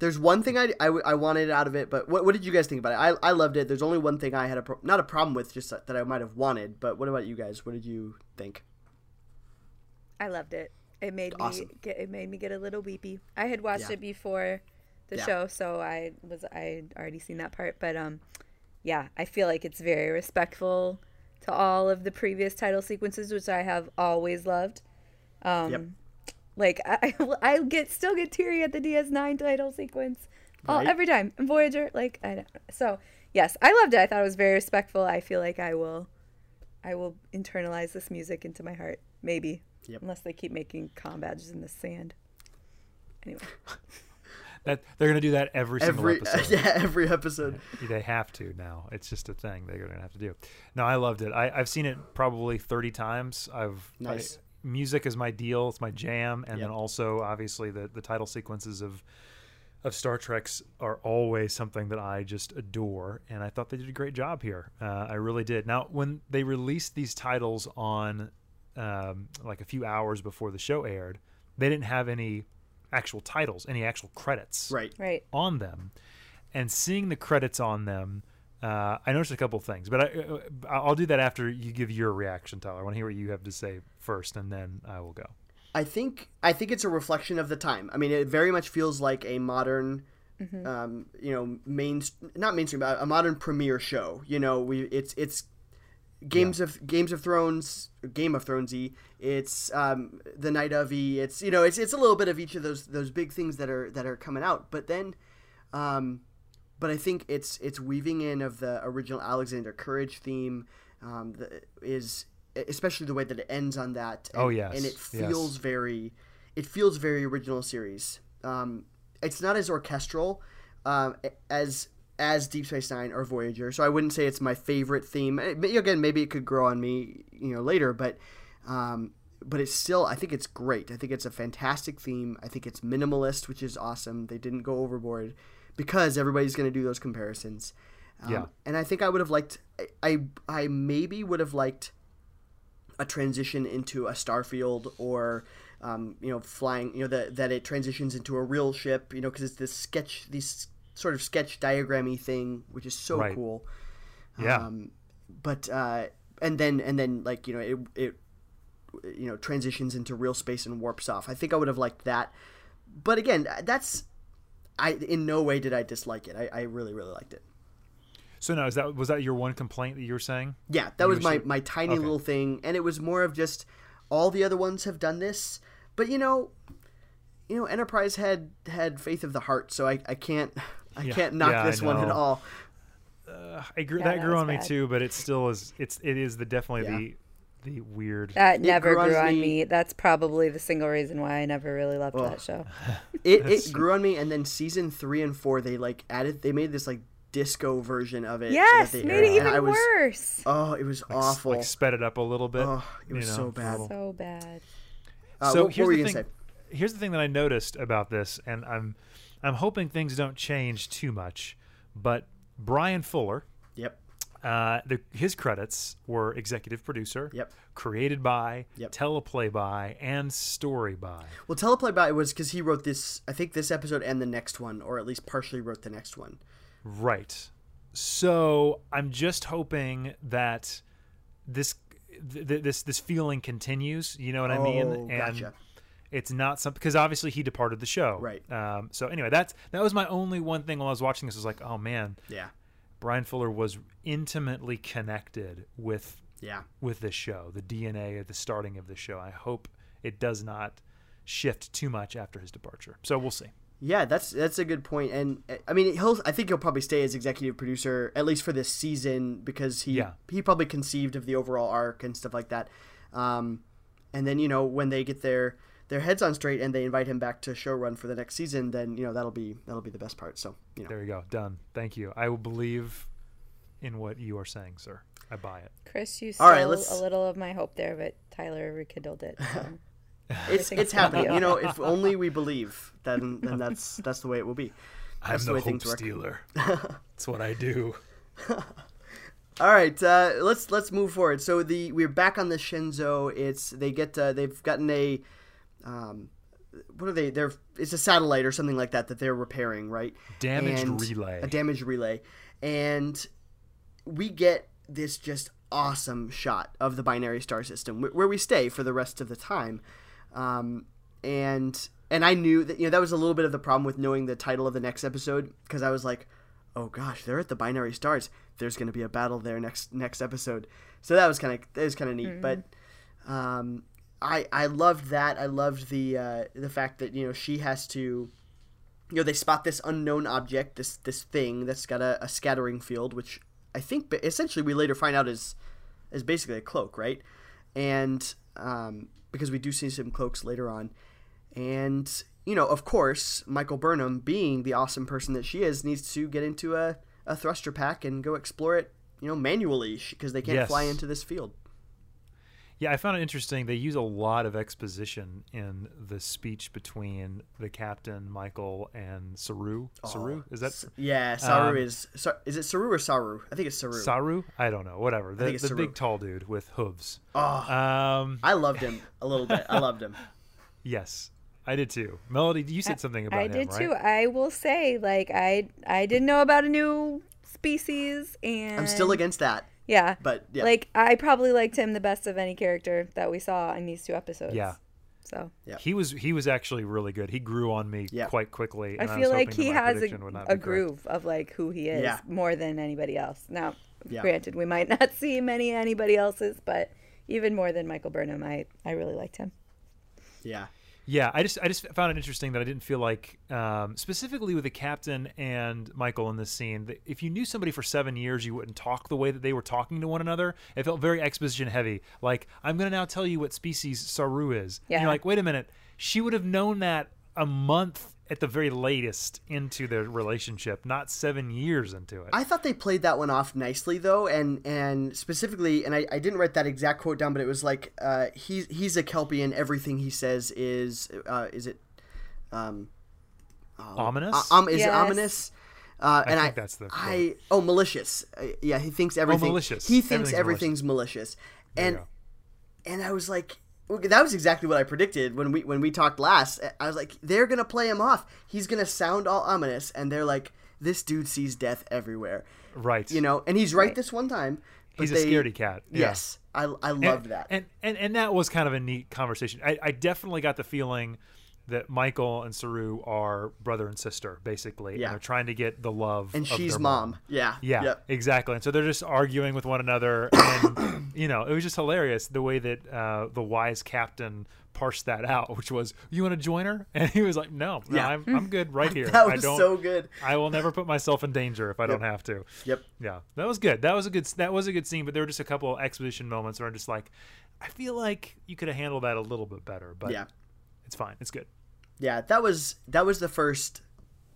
There's one thing I, I, I wanted out of it, but what, what did you guys think about it? I, I loved it. There's only one thing I had a pro- not a problem with, just that I might have wanted. But what about you guys? What did you think? I loved it. It made Awesome. me get it made me get a little weepy. I had watched Yeah. it before the Yeah. show, so I was I already seen that part. But um, yeah, I feel like it's very respectful to all of the previous title sequences, which I have always loved. Um, Yep. Like I, I get still get teary at the DS9 title sequence, all Right. every time. And Voyager, like I don't. So yes, I loved it. I thought it was very respectful. I feel like I will, I will internalize this music into my heart. Maybe, Yep. unless they keep making com badges in the sand. Anyway, *laughs* That they're gonna do that every single Every *laughs* episode. yeah, every episode. They have to now. It's just a thing they're gonna have to do. No, I loved it. I, I've seen it probably thirty times. I've Nice. I- music is my deal. It's my jam, and then also obviously the the title sequences of of Star Trek's are always something that I just adore, and I thought they did a great job here. Uh, I really did. Now, when they released these titles on um, like a few hours before the show aired, they didn't have any actual titles, any actual credits Right. right. on them, and seeing the credits on them, uh, I noticed a couple things. But I, uh, I'll do that after you give your reaction, Tyler. I want to hear what you have to say first, and then I will go. I think I think it's a reflection of the time. I mean, it very much feels like a modern, um, you know, main not mainstream, but a modern premiere show. You know, we it's it's games of Games of Thrones, Game of Thronesy. It's um, the night of E. It's you know, it's it's a little bit of each of those those big things that are that are coming out. But then, um, but I think it's it's weaving in of the original Alexander Courage theme. Um, the, is especially the way that it ends on that. And, Oh, yes, and it yes. feels very. it feels very original series. Um, it's not as orchestral um, as as Deep Space Nine or Voyager, so I wouldn't say it's my favorite theme. Again, maybe it could grow on me, you know, later, but um, but it's still I think it's great. I think it's a fantastic theme. I think it's minimalist, which is awesome. They didn't go overboard because everybody's going to do those comparisons. Um, Yeah. and I think I would have liked. I, I I maybe would have liked a transition into a starfield or um, you know flying you know that that it transitions into a real ship you know because it's this sketch these sort of sketch diagrammy thing which is so Right. cool Yeah. um, but uh, and then and then like you know it it you know transitions into real space and warps off i think i would have liked that but again that's i in no way did i dislike it i, I really really liked it So now is that was that your one complaint that you were saying? Yeah, that You was my, sure- my tiny Okay. little thing, and it was more of just all the other ones have done this, but you know, you know, Enterprise had had faith of the heart, so I, I can't I Yeah. can't knock Yeah, this one at know. all. I grew Yeah, that that grew was on me too, but it still is. It's it is the definitely Yeah. the the weird. That never grew on grew on me- me. That's probably the single reason why I never really loved Oh. that show. *laughs* It it grew on me, and then season three and four they like added they made this like disco version of it. Yes, that they made it aired, and even I was, worse. Oh, it was like, awful. Like sped it up a little bit. oh, it was you know, so bad. So bad. Uh, so what, here's what the thing. say? Here's the thing that I noticed about this, and I'm I'm hoping things don't change too much. But Bryan Fuller, Yep. Uh, the, his credits were executive producer, Yep. created by, Yep. teleplay by, and story by. Well, teleplay by was because he wrote this. I think this episode and the next one, or at least partially wrote the next one. Right. So I'm just hoping that this th- th- this this feeling continues. You know what I mean? Oh, gotcha. it's not something because obviously he departed the show. Right. Um, so anyway, that's that was my only one thing while I was watching this. Was like, oh man, Yeah. Bryan Fuller was intimately connected with Yeah. with this show, the DNA at the starting of the show. I hope it does not shift too much after his departure. So we'll see. Yeah, that's that's a good point, and I mean, he'll. I think he'll probably stay as executive producer at least for this season because he Yeah. he probably conceived of the overall arc and stuff like that. Um, and then you know when they get their their heads on straight and they invite him back to show run for the next season, then you know that'll be that'll be the best part. So you know, There you go. Done. Thank you. I will believe in what you are saying, sir. I buy it. Chris, you All stole right, let's- a little of my hope there, but Tyler rekindled it. so. *laughs* it's it's it's gonna be happening. You know, if only we *laughs* believe, then then that's that's the way it will be. *laughs* That's I'm the way the things hope stealer. That's what I do. All right, uh, let's let's move forward. So the we're back on the Shenzhou. It's they get uh, they've gotten a um, what are they? They're it's a satellite or something like that that they're repairing, right? Damaged And- relay. A damaged relay, and we get this just awesome shot of the binary star system where we stay for the rest of the time. Um, and and I knew that you know that was a little bit of the problem with knowing the title of the next episode because I was like, oh gosh, they're at the binary stars. There's going to be a battle there next next episode. So that was kind of that was kind of neat. But um, I I loved that. I loved the uh, the fact that you know she has to you know they spot this unknown object this this thing that's got a, a scattering field which i think essentially we later find out is is basically a cloak right and um, because we do see some cloaks later on and you know of course michael burnham being the awesome person that she is needs to get into a, a thruster pack and go explore it you know manually because they can't Yes. fly into this field Yeah, I found it interesting. They use a lot of exposition in the speech between the captain, Michael, and Saru. Saru is that yeah saru Um, is is it saru or saru i think it's saru Saru? I don't know. Whatever. The, think it's the Saru. big tall dude with hooves. oh, Um, i loved him a little bit i loved him *laughs* yes, I did too. Melody, you said something about I him, did right? too. I will say, like, I I didn't know about a new species, and i'm still against that yeah, but yeah like I probably liked him the best of any character that we saw in these two episodes. Yeah. So Yeah. He was he was actually really good. He grew on me Yeah. quite quickly. I feel was like he has prediction would not a, a groove of like who he is Yeah. more than anybody else. Now, Yeah. granted, we might *laughs* not see many anybody else's, but even more than Michael Burnham, I I really liked him. yeah Yeah, I just I just found it interesting that I didn't feel like um, specifically with the captain and Michael in this scene. That if you knew somebody for seven years, you wouldn't talk the way that they were talking to one another. It felt very exposition heavy. Like I'm going to now tell you what species Saru is. And Yeah. you're like, wait a minute, she would have known that a month at the very latest into their relationship, not seven years into it. I thought they played that one off nicely though, and and specifically, and I, I didn't write that exact quote down, but it was like uh, he's he's a kelpie, and everything he says is uh, is it um, Ominous? uh, um, is it ominous? Uh, and I, think that's the I oh malicious. Uh, yeah, he thinks everything. Oh, malicious. He thinks Everything's everything's malicious, you and and I was like, well, that was exactly what I predicted when we when we talked last. I was like, they're gonna play him off. He's gonna sound all ominous, and they're like, this dude sees death everywhere, right. you know. And he's right, Right. this one time. But He's a they- scaredy cat. Yeah. Yes, I I loved and, that. And, and and that was kind of a neat conversation. I, I definitely got the feeling that Michael and Saru are brother and sister, basically. Yeah. And they're trying to get the love. and of she's their mom. Yeah. Yeah, Yep. exactly. And so they're just arguing with one another, and *coughs* you know, it was just hilarious the way that uh, the wise captain parsed that out, which was, "You want to join her?" *laughs* And he was like, "No, no, Yeah. I'm I'm good right here. *laughs* That I was don't. so good. I will never put myself in danger if I don't have to." Yep. Yeah, that was good. That was a good. That was a good scene. But there were just a couple of exposition moments where I'm just like, I feel like you could have handled that a little bit better. But Yeah. it's fine. It's good. Yeah, that was that was the first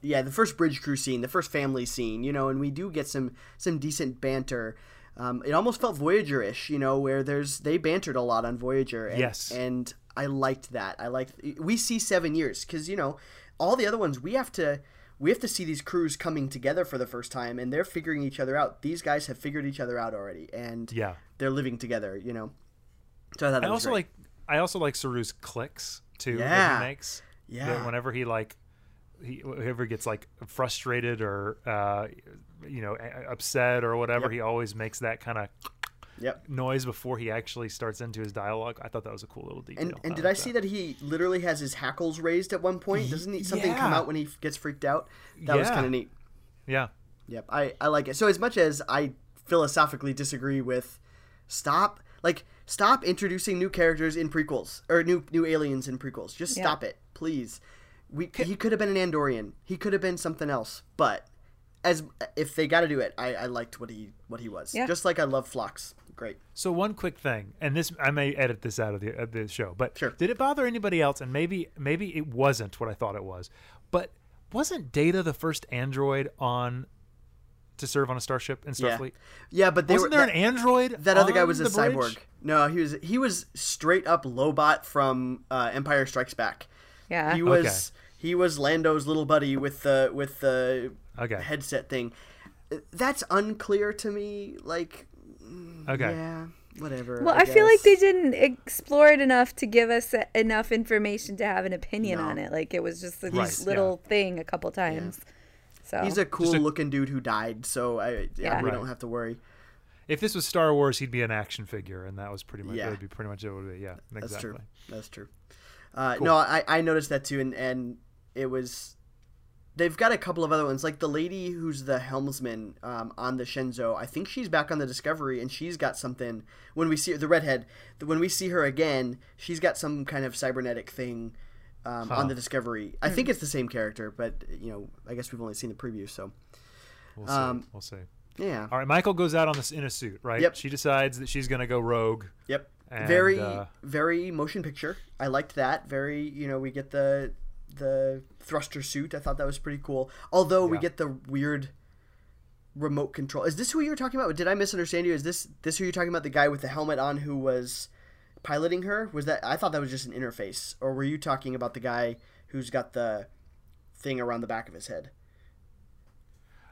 yeah, the first bridge crew scene, the first family scene, you know, and we do get some some decent banter. Um, it almost felt Voyager-ish, you know, where there's they bantered a lot on Voyager. And, Yes. and I liked that. I liked we see seven years because you know all the other ones we have to we have to see these crews coming together for the first time and they're figuring each other out. These guys have figured each other out already, and Yeah. they're living together, you know. So I thought that I also great. like. I also like Saru's clicks too that Yeah. Yeah. Whenever he like, he whoever gets like frustrated or uh, you know a- upset or whatever, Yep. he always makes that kind of Yep. noise before he actually starts into his dialogue. I thought that was a cool little detail. And, and did I see that. that he literally has his hackles raised at one point? Doesn't he, something come out when he gets freaked out? That was kind of neat. Yeah. Yep, I, I like it. So as much as I philosophically disagree with stop like stop introducing new characters in prequels or new new aliens in prequels. Just Yeah. stop it, please. We he could have been an Andorian. He could have been something else. But as if they got to do it, I, I liked what he what he was. Yeah. Just like I love Phlox. Great. So one quick thing, and this I may edit this out of the of the show, but Sure. did it bother anybody else? And maybe maybe it wasn't what I thought it was, but wasn't Data the first android on to serve on a starship in Yeah. Starfleet? Yeah, but they Wasn't were there that- an android? That other guy was a the bridge? cyborg. No, he was he was straight up Lobot from uh, Empire Strikes Back. Yeah. He was he was Lando's little buddy with the with the Okay. headset thing. That's unclear to me. Like, Okay. yeah, whatever. Well, I, feel like they didn't explore it enough to give us enough information to have an opinion No. on it. Like it was just this Right, little thing a couple times. So He's a cool a- looking dude who died, so I yeah, Yeah. we Right. don't have to worry. If this was Star Wars, he'd be an action figure, and that was pretty much Yeah. that would be pretty much it would be. Yeah, That's exactly. true. That's true. Uh, No, I, I noticed that too, and, and it was. They've got a couple of other ones, like the lady who's the helmsman um, on the Shenzhou. I think she's back on the Discovery, and she's got something. When we see her, the redhead, when we see her again, she's got some kind of cybernetic thing um, on the Discovery. I think it's the same character, but you know, I guess we've only seen the preview, so We'll see. Um, we'll see. yeah. All right, Michael goes out on this in a suit, right? Yep. She decides that she's going to go rogue. Yep. And, very uh, very motion picture. I liked that. Very, you know, we get the the thruster suit. I thought that was pretty cool. Although we get the weird remote control. Is this who you were talking about? Did I misunderstand you? Is this this who you're talking about? The guy with the helmet on who was piloting her? Was that I thought that was just an interface, or were you talking about the guy who's got the thing around the back of his head?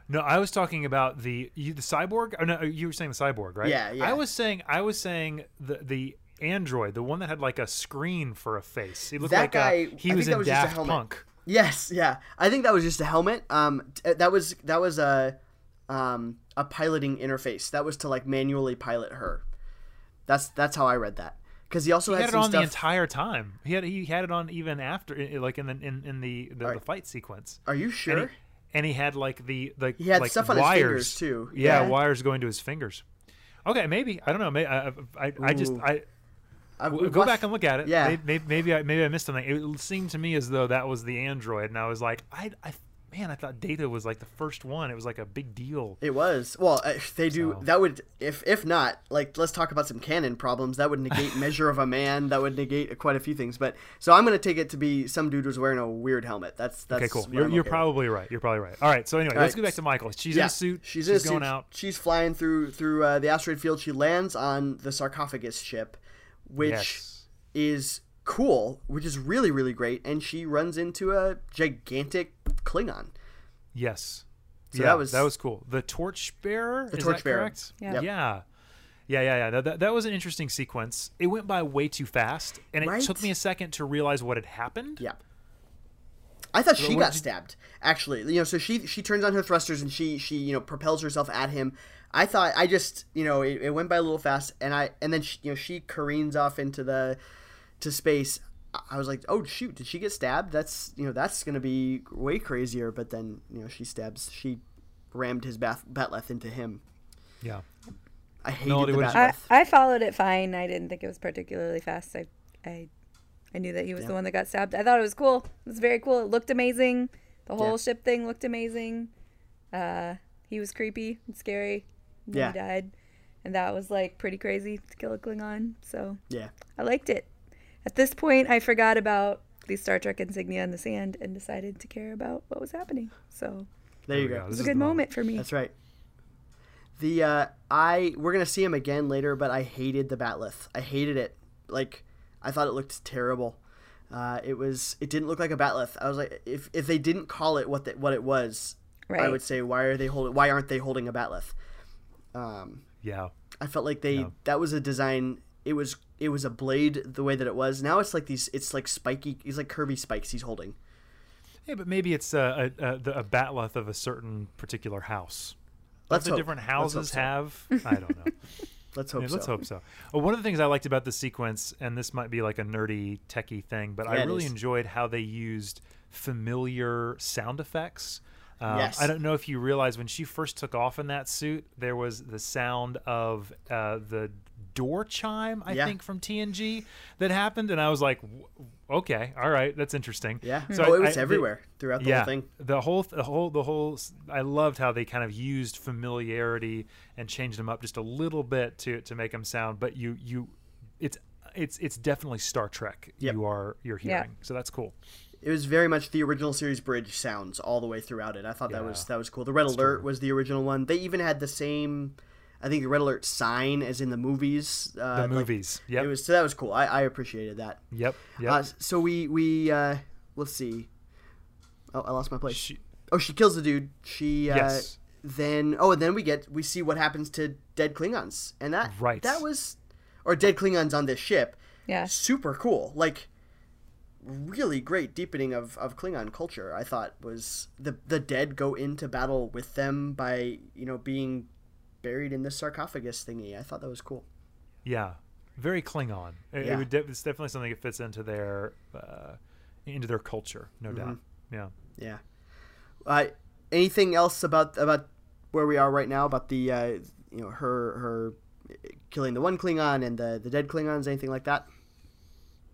No, I was talking about the you, the cyborg. Oh, no, you were saying the cyborg, right? Yeah, yeah. I was saying I was saying the the android, the one that had like a screen for a face. He looked That like guy- uh, he I was in was a Daft helmet. Punk. Yes, yeah. I think that was just a helmet. Um, t- that was that was a um a piloting interface. That was to like manually pilot her. That's that's how I read that. Because he also He had, had it on stuff. the entire time. He had he had it on even after, like in the in, in the the, the fight sequence. Are you And sure? he, and he had like the like He had like stuff on his wires. fingers, too. Yeah, Yeah. wires going to his fingers. Okay, maybe I don't know. Maybe I I, I just. I I, go back and look at it. Yeah. Maybe, maybe I maybe I missed something. It seemed to me as though that was the android, and I was like, I, I man, I thought Data was like the first one. It was like a big deal. It was well. uh, They do So- that would if if not like let's talk about some canon problems. That would negate *laughs* Measure of a Man. That would negate quite a few things. But so I'm gonna take it to be some dude was wearing a weird helmet. That's that's Okay, cool. You're, you're okay with. probably right. You're probably right. All right. So anyway, All let's right. go back to Michael. She's in a suit. She's, in going suit. out. She's flying through through uh, the asteroid field. She lands on the sarcophagus ship, which yes. is cool, which is really really great. And she runs into a gigantic Klingon. Yes. So yeah, that was- that was cool. The torchbearer. The is torchbearer. Correct? Yeah. Yep. Yeah. Yeah, yeah, yeah. That, that, that was an interesting sequence. It went by way too fast, and it Right? took me a second to realize what had happened. Yeah. I thought she what got stabbed. Actually, you know, so she she turns on her thrusters and she she you know propels herself at him. I thought I just you know it, it went by a little fast, and I and then she, you know she careens off into the to space. I- I was like, oh shoot, did she get stabbed? That's you know that's gonna be way crazier. But then you know she stabs she rammed his bath, bat'leth into him. Yeah. I hated Melody, the what I. I followed it fine. I didn't think it was particularly fast. I, I, I knew that he was the one that got stabbed. I thought it was cool. It was very cool. It looked amazing. The whole Yeah. ship thing looked amazing. Uh, he was creepy and scary. And Yeah. He died, and that was like pretty crazy to kill a Klingon. So yeah, I liked it. At this point, I forgot about the Star Trek insignia in the sand and decided to care about what was happening. So there you go. go. it This was a good the moment for me. That's right. The uh, I we're gonna see him again later, but I hated the bat'leth. I hated it. Like I thought it looked terrible. Uh, it was. It didn't look like a bat'leth. I was like, if if they didn't call it what the, what it was, I would say, why are they holding? Why aren't they holding a bat'leth? Um, Yeah. I felt like they Yeah. that was a design. It was it was a blade the way that it was. Now it's like these. It's like spiky. It's like curvy spikes he's holding. Yeah, but maybe it's a, a, a, a bat'leth of a certain particular house. Let's the hope. different houses so. have. *laughs* I don't know. Let's hope Yeah, so. let's hope so. Well, one of the things I liked about the sequence, and this might be like a nerdy, techie thing, but Yeah, I really enjoyed how they used familiar sound effects. Uh, Yes. I don't know if you realize when she first took off in that suit, there was the sound of uh, the door chime, I Yeah. think, from TNG that happened, and I was like, "Okay, all right, that's interesting." Yeah. So oh, I- it was I- the- everywhere throughout the yeah, whole thing. the whole, the whole, the whole. s- I loved how they kind of used familiarity and changed them up just a little bit to to make them sound. But you, you, it's it's it's definitely Star Trek. Yep. You are you're Yeah. hearing, so that's cool. It was very much the original series bridge sounds all the way throughout it. I thought that was that was cool. The red alert true. was the original one. They even had the same, I think the red alert sign as in the movies. Uh, The like, movies. Yep. It was so that was cool. I, I appreciated that. yep. Yep. Uh, so we we uh, let's see. Oh, I lost my place. She- oh, she kills the dude. She uh, Yes. then oh, and then we get we see what happens to dead Klingons, and that Right. that was or dead Klingons on this ship. Yeah. super cool. Like really great deepening of, of Klingon culture. I thought was the the dead go into battle with them by you know being buried in this sarcophagus thingy. I thought that was cool. yeah. Very Klingon. It, Yeah. it would de- it's definitely something that fits into their uh, into their culture, no Mm-hmm. doubt. Yeah. Yeah. Uh, anything else about about where we are right now about the uh, you know her her killing the one Klingon and the the dead Klingons? Anything like that?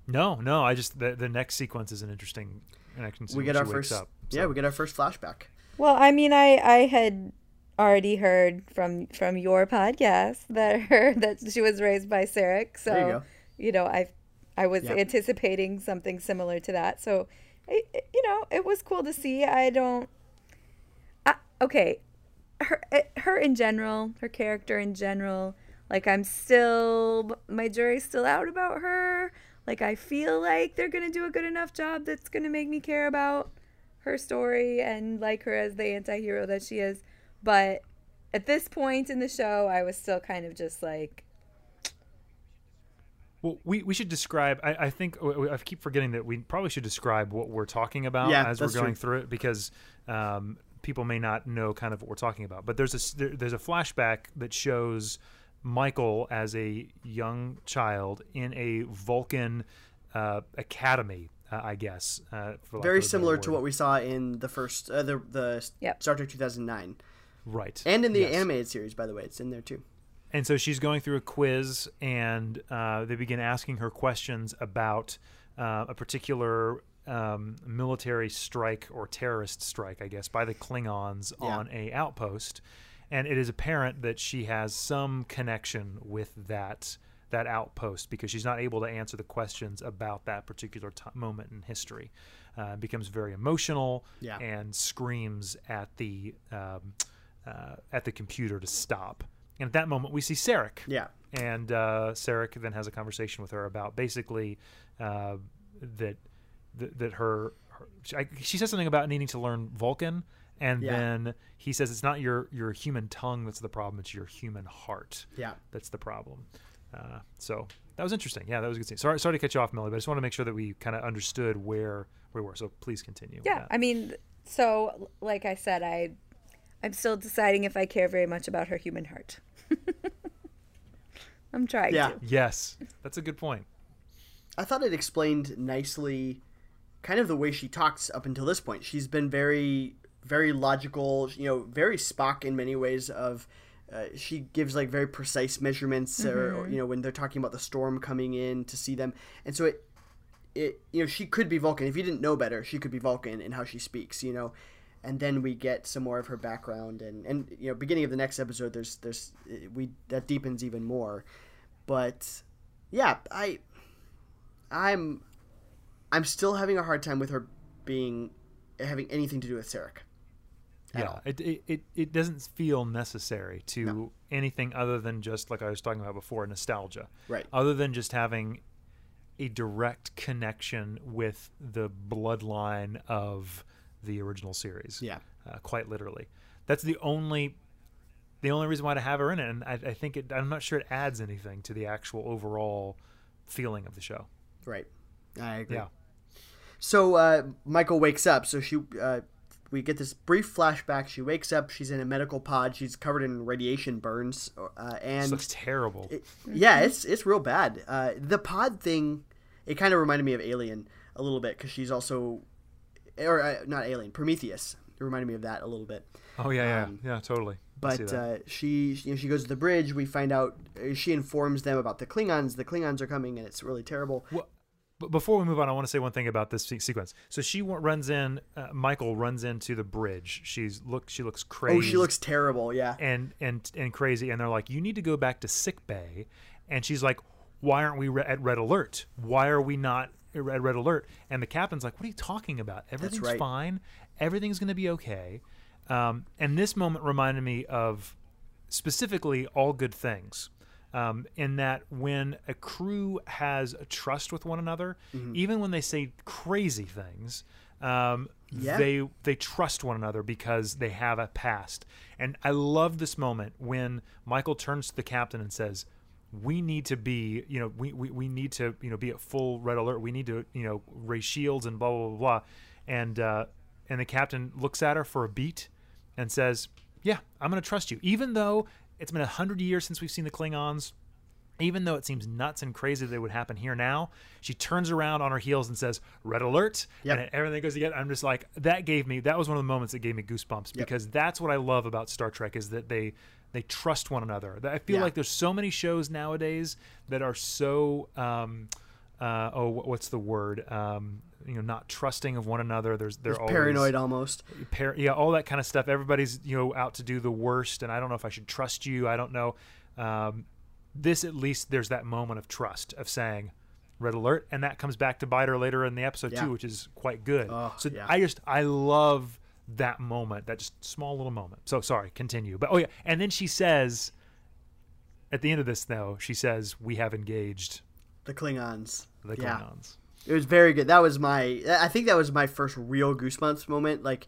No, no. I just the, the next sequence is an interesting. An interesting We get our first Up, yeah we get our first flashback. Well, I mean, I I had already heard from from your podcast that her that she was raised by Sarek, so you you know I I was Yep. anticipating something similar to that. So, I, you know, it was cool to see. I don't. I, okay, her her in general, her character in general. Like I'm still my jury's still out about her. Like I feel like they're gonna do a good enough job that's gonna make me care about her story and like her as the anti-hero that she is but at this point in the show i was still kind of just like Well, we, we should describe. I, I think I keep forgetting that we probably should describe what we're talking about Yeah, as we're going true. through it because um, people may not know kind of what we're talking about. But there's a s- there, there's a flashback that shows Michael as a young child in a Vulcan uh, academy, uh, I guess. Uh, for Very of a better similar to what we saw in the first uh, the the Yep. Star Trek 2009 right and in the Yes. animated series. By the way, it's in there too. And so she's going through a quiz, and uh, they begin asking her questions about uh, a particular um, military strike or terrorist strike, I guess, by the Klingons Yeah. on a outpost, and it is apparent that she has some connection with that that outpost because she's not able to answer the questions about that particular t- moment in history. Uh, becomes very emotional Yeah. and screams at the um, uh, at the computer to stop. And at that moment, we see Sarek Yeah. and uh, Sarek then has a conversation with her about basically uh, that, that that her, her she, I, she says something about needing to learn Vulcan, and Yeah. then he says it's not your your human tongue that's the problem; it's your human heart Yeah. that's the problem. Uh, so that was interesting. Yeah, that was a good scene. Sorry, sorry to cut you off, Millie, but I just want to make sure that we kind of understood where we were. So please continue. Yeah. I mean, so like I said, I I'm still deciding if I care very much about her human heart. *laughs* I'm trying Yeah. to. yes, that's a good point. I thought it explained nicely kind of the way she talks up until this point. She's been very very logical, you know, very Spock in many ways of uh, she gives like very precise measurements or, or, you know when they're talking about the storm coming in to see them. And so it it you know she could be Vulcan if you didn't know better, she could be Vulcan in how she speaks, you know. And then we get some more of her background and and you know beginning of the next episode there's there's we that deepens even more. But yeah, I I'm I'm still having a hard time with her being having anything to do with Sarek. at yeah, all. it, it, it, doesn't feel necessary to No. anything other than just like I was talking about before, nostalgia. Right. Other than just having a direct connection with the bloodline of the original series. Yeah. uh, quite literally. That's the only the only reason why to have her in it, and I, I think it. I'm not sure it adds anything to the actual overall feeling of the show. Right. I agree. Yeah. So uh, Michael wakes up. So she, uh, we get this brief flashback. She wakes up. She's in a medical pod. She's covered in radiation burns, uh, This and looks terrible. it- yeah, it's it's real bad. Uh, the pod thing, it kind of reminded me of Alien a little bit because she's also, or uh, not Alien, Prometheus. It reminded me of that a little bit. oh yeah, yeah, um, yeah, totally. But uh, she, you know, she goes to the bridge. We find out uh, she informs them about the Klingons. The Klingons are coming, and it's really terrible. Well, but before we move on, I want to say one thing about this se- sequence. So she runs in. Uh, Michael runs into the bridge. She's look. She looks crazy. Oh, she looks terrible. Yeah. and and and crazy. And they're like, "You need to go back to sick bay." And she's like, "Why aren't we re- at red alert? Why are we not at red alert?" And the captain's like, "What are you talking about? Everything's right. fine. Everything's going to be okay." Um, and this moment reminded me of specifically all good things. Um, in that when a crew has a trust with one another, Mm-hmm. even when they say crazy things, um, Yeah. they they trust one another because they have a past. And I love this moment when Michael turns to the captain and says, "We need to be, you know, we, we, we need to, you know, be at full red alert. We need to, you know, raise shields and blah blah blah blah." And uh, and the captain looks at her for a beat and says, "Yeah, I'm going to trust you, even though it's been a hundred years since we've seen the Klingons." Even though it seems nuts and crazy that it would happen here now, she turns around on her heels and says, "Red alert!" Yep. And everything goes again. I'm just like, that gave me. That was one of the moments that gave me goosebumps because that's what I love about Star Trek is that they they trust one another. I feel Yeah. like there's so many shows nowadays that are so um, uh, oh, what's the word? Um, you know, not trusting of one another. There's they're always paranoid almost. par- yeah, all that kind of stuff. Everybody's you know out to do the worst, and I don't know if I should trust you. I don't know. Um, this at least there's that moment of trust of saying red alert, and that comes back to bite her later in the episode Yeah. too, which is quite good. Oh, so yeah. I just I love that moment, that just small little moment. So sorry, continue. But oh yeah, and then she says at the end of this though, she says we have engaged The Klingons. the Yeah. Klingons. It was very good. That was my. I think that was my first real goosebumps moment. Like,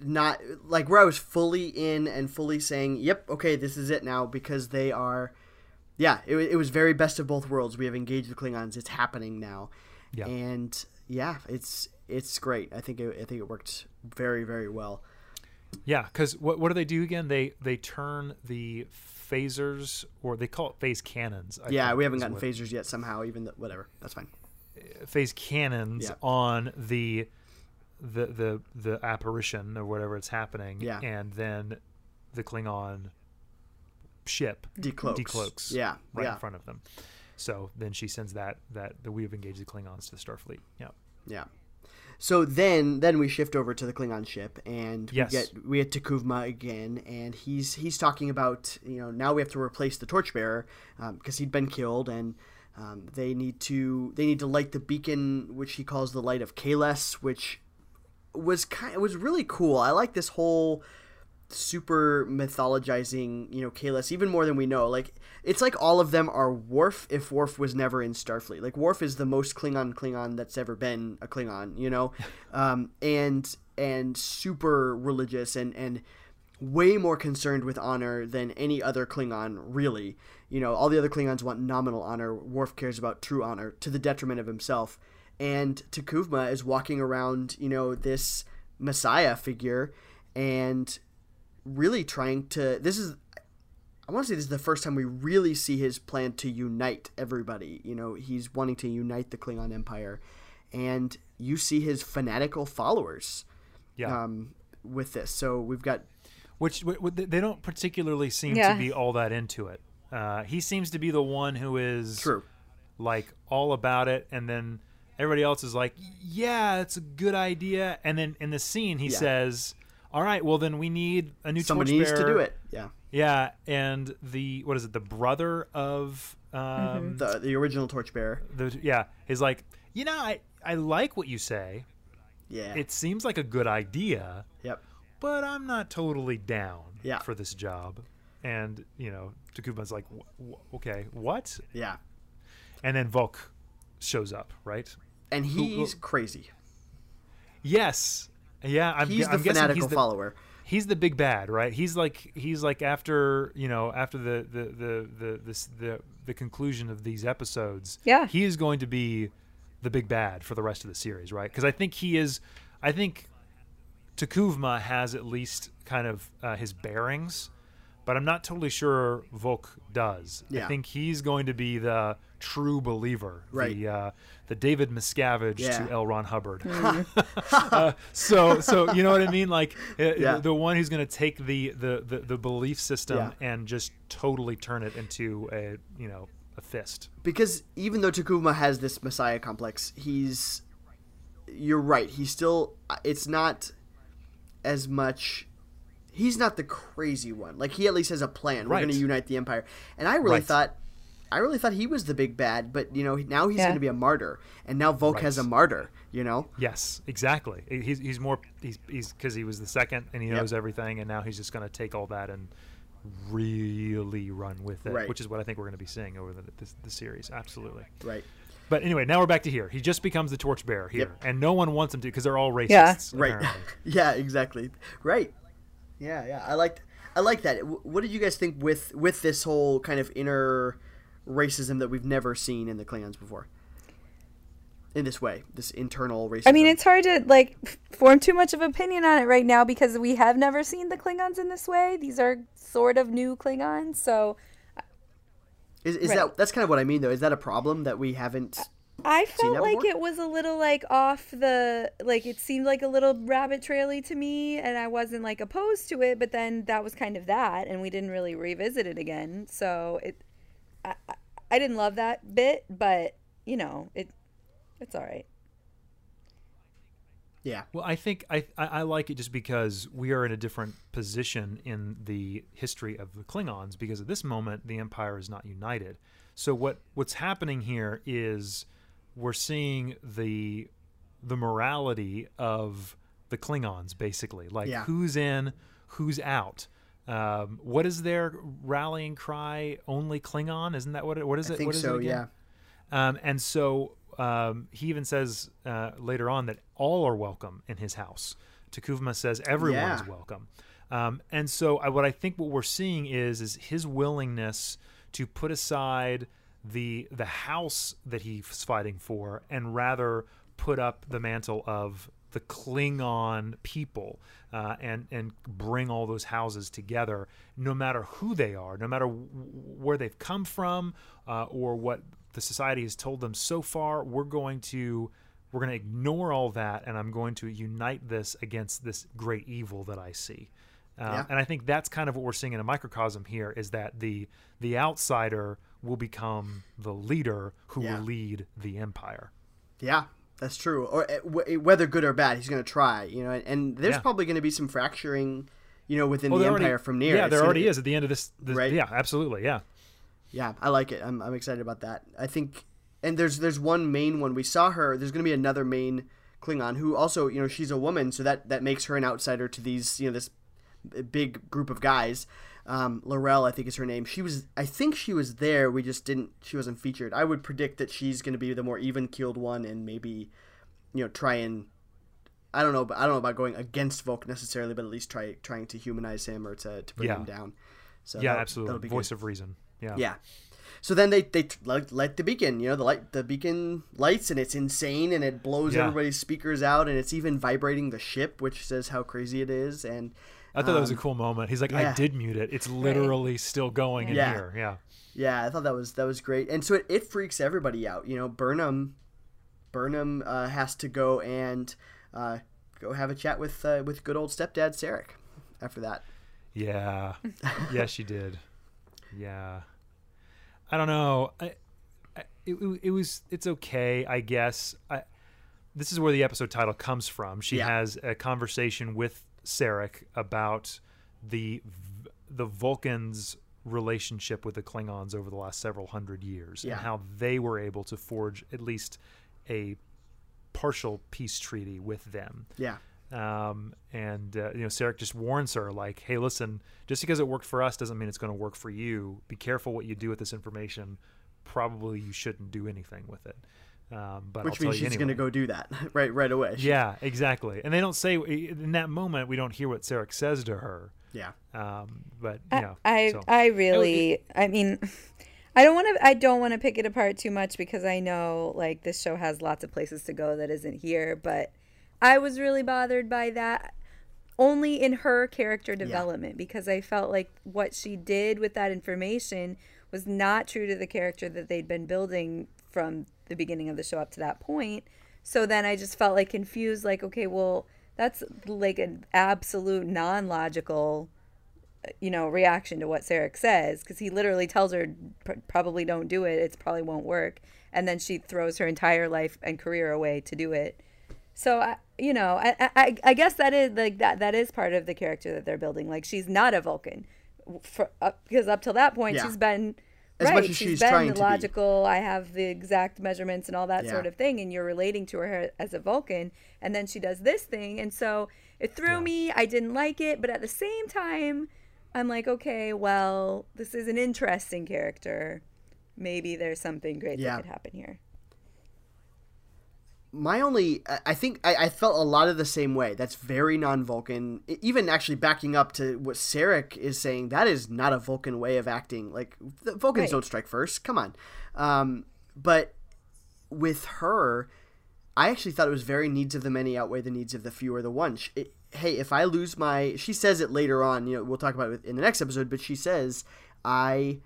not like where I was fully in and fully saying, "Yep, okay, this is it now," because they are. Yeah, it, it was very best of both worlds. We have engaged the Klingons. It's happening now, Yeah. and yeah, it's it's great. I think it, I think it worked very very well. Yeah, because what what do they do again? They they turn the phasers or they call it phase cannons. I yeah, we haven't gotten what- phasers yet. Somehow, even th- whatever. That's fine. Uh, phase cannons Yeah. on the the the the apparition or whatever it's happening. Yeah. and then the Klingon ship Decloaks. decloaks. Yeah, right yeah. in front of them. So then she sends that that that we have engaged the Klingons to the Starfleet. Yeah. Yeah. so then then we shift over to the Klingon ship and Yes. we get we get T'Kuvma again and he's he's talking about you know now we have to replace the torchbearer because he'd been killed and um, they need to they need to light the beacon which he calls the light of Kahless which was kind was really cool. I like this whole super mythologizing, you know, Kahless even more than we know. Like it's like all of them are Worf if Worf was never in Starfleet. Like Worf is the most Klingon Klingon that's ever been a Klingon, you know, *laughs* um, and and super religious and and way more concerned with honor than any other Klingon. Really, you know, all the other Klingons want nominal honor. Worf cares about true honor to the detriment of himself. And T'Kuvma is walking around, you know, this messiah figure and really trying to this is I want to say this is the first time we really see his plan to unite everybody. You know, he's wanting to unite the Klingon Empire, and you see his fanatical followers Yeah. um, with this. So we've got which w- w- they don't particularly seem Yeah. to be all that into it. Uh, he seems to be the one who is true. like all about it, and then everybody else is like, "Yeah, it's a good idea." And then in the scene, he Yeah. says, "All right, well then we need a new torchbearer. Somebody needs to do it. Yeah, Yeah, and the what is it? The brother of um, the the original torchbearer. the yeah is like, you know, I I like what you say. Yeah. It seems like a good idea, yep. but I'm not totally down Yeah. for this job. And you know, T'Kuvma's like, "Wh- wh- okay, what? Yeah. And then Voq shows up, right? And who- he's crazy. Yes, yeah. I'm, He's I'm the guessing fanatical he's the, follower. He's the big bad, right? He's like he's like after you know after the the the the the the, the conclusion of these episodes. Yeah. he is going to be the big bad for the rest of the series, right? Because I think he is. I think T'Kuvma has at least kind of uh, his bearings, but I'm not totally sure Voq does. I think he's going to be the true believer, Right. the uh, the David Miscavige Yeah. to L. Ron Hubbard. *laughs* uh, so so you know what I mean? Like uh, Yeah. the one who's going to take the, the the the belief system Yeah. and just totally turn it into a you know a fist. because even though T'Kuvma has this messiah complex, he's you're right. He's still it's not as much he's not the crazy one. Like he at least has a plan. We're going to unite the empire. And I really Right. thought I really thought he was the big bad, but you know, now he's Yeah. going to be a martyr. And now Voq has a martyr, you know? Yes, exactly. He's he's more he's he's because he was the second and he Yep. knows everything, and now he's just going to take all that and really run with it, Right. which is what I think we're going to be seeing over the, this, the series. Absolutely. Right. But anyway, now we're back to here. He just becomes the torchbearer here, Yep. and no one wants him to because they're all racists. Yeah. Right. *laughs* yeah, exactly. Right. Yeah, yeah. I liked I like that. What did you guys think with with this whole kind of inner racism that we've never seen in the Klingons before? In this way, this internal racism. I mean, it's hard to like form too much of opinion on it right now because we have never seen the Klingons in this way. These are sort of new Klingons, so is, is right. that that's kind of what I mean though. Is that a problem that we haven't? I felt like before? it was a little like off the like it seemed like a little rabbit traily to me, and I wasn't like opposed to it. But then that was kind of that, and we didn't really revisit it again. So it, I, I, I didn't love that bit, but you know it, it's all right. Yeah. Well, I think I, I I like it just because we are in a different position in the history of the Klingons because at this moment the Empire is not united. So what what's happening here is we're seeing the the morality of the Klingons basically, like Yeah. who's in, who's out. Um, what is their rallying cry? Only Klingon? Isn't that what it? What is I it? think what is so. it again? Yeah. Um, and so um, he even says uh, later on that all are welcome in his house. T'Kuvma says everyone's Yeah. welcome. Um, and so I, what I think what we're seeing is is his willingness to put aside the the house that he's fighting for and rather put up the mantle of the Klingon people uh, and and bring all those houses together, no matter who they are, no matter w- where they've come from, uh, or what the society has told them so far. We're going to we're going to ignore all that, and I'm going to unite this against this great evil that I see. Uh, Yeah. And I think that's kind of what we're seeing in a microcosm here is that the the outsider will become the leader who Yeah. will lead the empire. Yeah. That's true. Or uh, whether good or bad, he's going to try. You know, and, and there's Yeah. probably going to be some fracturing, you know, within Oh, the empire already- from near. Yeah, It's there already be- is at the end of this. this Right. Yeah, absolutely. Yeah. Yeah, I like it. I'm, I'm excited about that. I think, and there's there's one main one we saw her. There's going to be another main Klingon who also, you know, she's a woman, so that that makes her an outsider to these, you know, this big group of guys. Um, L'Rell, I think is her name. She was, I think she was there. We just didn't. She wasn't featured. I would predict that she's going to be the more even keeled one, and maybe, you know, try and. I don't know, but I don't know about going against Voq necessarily, but at least try trying to humanize him or to, to bring Yeah. him down. So Yeah, that'll- absolutely. Voice good. of reason. Yeah. Yeah. So then they they t- light, light the beacon. You know, the light the beacon lights and it's insane and it blows Yeah. everybody's speakers out and it's even vibrating the ship, which says how crazy it is. And I thought that was a Um, cool moment. He's like, I did mute it. It's literally still going in Yeah. here. Yeah. yeah, I thought that was that was great. And so it, it freaks everybody out. You know, Burnham Burnham uh, has to go and uh, go have a chat with uh, with good old stepdad Sarek. After that, Yeah. *laughs* yeah, she did. Yeah. I don't know. I, I, it, it was it's okay, I guess. I this is where the episode title comes from. She Yeah. has a conversation with Sarek about the the Vulcans relationship with the Klingons over the last several hundred years Yeah. and how they were able to forge at least a partial peace treaty with them yeah, um, and uh, you know Sarek just warns her like, "Hey, listen, just because it worked for us doesn't mean it's going to work for you. Be careful what you do with this information. Probably you shouldn't do anything with it." Um, but which I'll tell means you she's anyway. going to go do that *laughs* right right away. She- Yeah, exactly. And they don't say in that moment we don't hear what Sarek says to her. yeah, Um, but I, yeah, I, so- I really, I mean, *laughs* I don't want to, I don't want to pick it apart too much because I know like this show has lots of places to go that isn't here, but I was really bothered by that only in her character development because I felt like what she did with that information was not true to the character that they'd been building from the beginning of the show up to that point. So then I just felt like confused like okay, well, that's like an absolute non-logical you know reaction to what Sarek says because he literally tells her probably don't do it. It probably won't work. And then she throws her entire life and career away to do it. So I, you know I, I I guess that is like that that is part of the character that they're building. Like she's not a Vulcan. For, up, because up till that point Yeah. she's been As right much as she's she's been trying the to be. logical I have the exact measurements and all that Yeah. sort of thing and you're relating to her as a Vulcan and then she does this thing and so it threw me I didn't like it but at the same time I'm like, okay, well, this is an interesting character. Maybe there's something great Yeah. that could happen here. My only I- think I, I felt a lot of the same way. That's very non-vulcan. Even actually backing up to what sarek is saying that is not a vulcan way of acting. Like the vulcans Right. don't strike first. Come on. Um, but with her i actually thought it was very needs of the many outweigh the needs of the few or the one. Sh- it, hey if i lose my she says it later on you know we'll talk about it in the next episode but she says i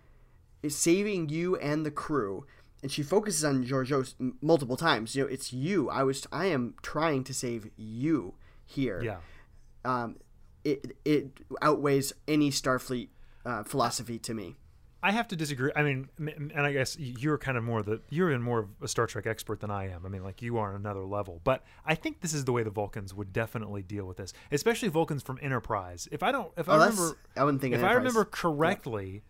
is saving you and the crew and she focuses on Georgiou multiple times you know it's you i was i am trying to save you here yeah. um it it outweighs any starfleet uh, philosophy to me I have to disagree. I mean, and I guess you're kind of more the you're even more of a Star Trek expert than I am. I mean, like you are on another level. But I think this is the way the Vulcans would definitely deal with this, especially Vulcans from Enterprise. If I don't, if oh I remember, i wouldn't think if I remember correctly,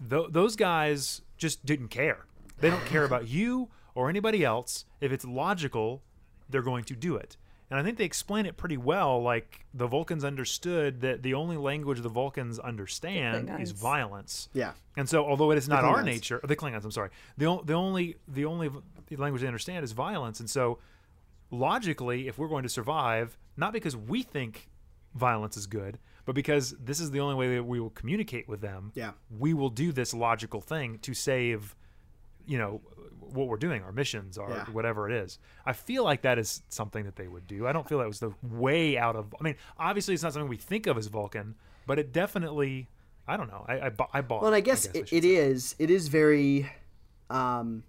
tho- those guys just didn't care. They don't care about you or anybody else. If it's logical, they're going to do it. And I think they explain it pretty well. Like the Vulcans understood that the only language the Vulcans understand is violence. yeah And so, although it is not our nature, the Klingons, I'm sorry, the o- the only the only v- language they understand is violence. And so, logically, if we're going to survive, not because we think violence is good, but because this is the only way that we will communicate with them, Yeah. we will do this logical thing to save, you know, what we're doing, our missions, our Yeah. whatever it is. I feel like that is something that they would do. I don't feel that was the way out of. I mean, obviously, it's not something we think of as Vulcan, but it definitely. I don't know. I I, I bought. well and i guess, I it, should it is it is very um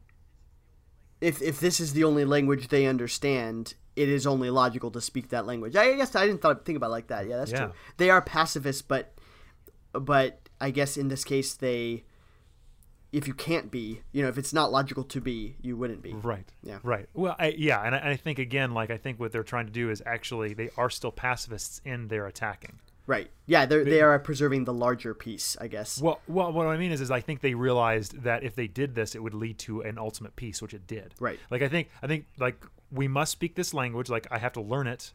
if if this is the only language they understand it is only logical to speak that language i guess i didn't thought, think about it like that yeah that's Yeah. true they are pacifists but but i guess in this case they if you can't be, you know, if it's not logical to be, you wouldn't be. Right. Yeah. Right. Well, I, yeah, and I, I think again, like I think what they're trying to do is actually they are still pacifists in their attacking. Right. Yeah, they they are preserving the larger peace, I guess. Well, well, what I mean is, is I think they realized that if they did this, it would lead to an ultimate peace, which it did. Right. Like I think, I think, like we must speak this language. Like I have to learn it,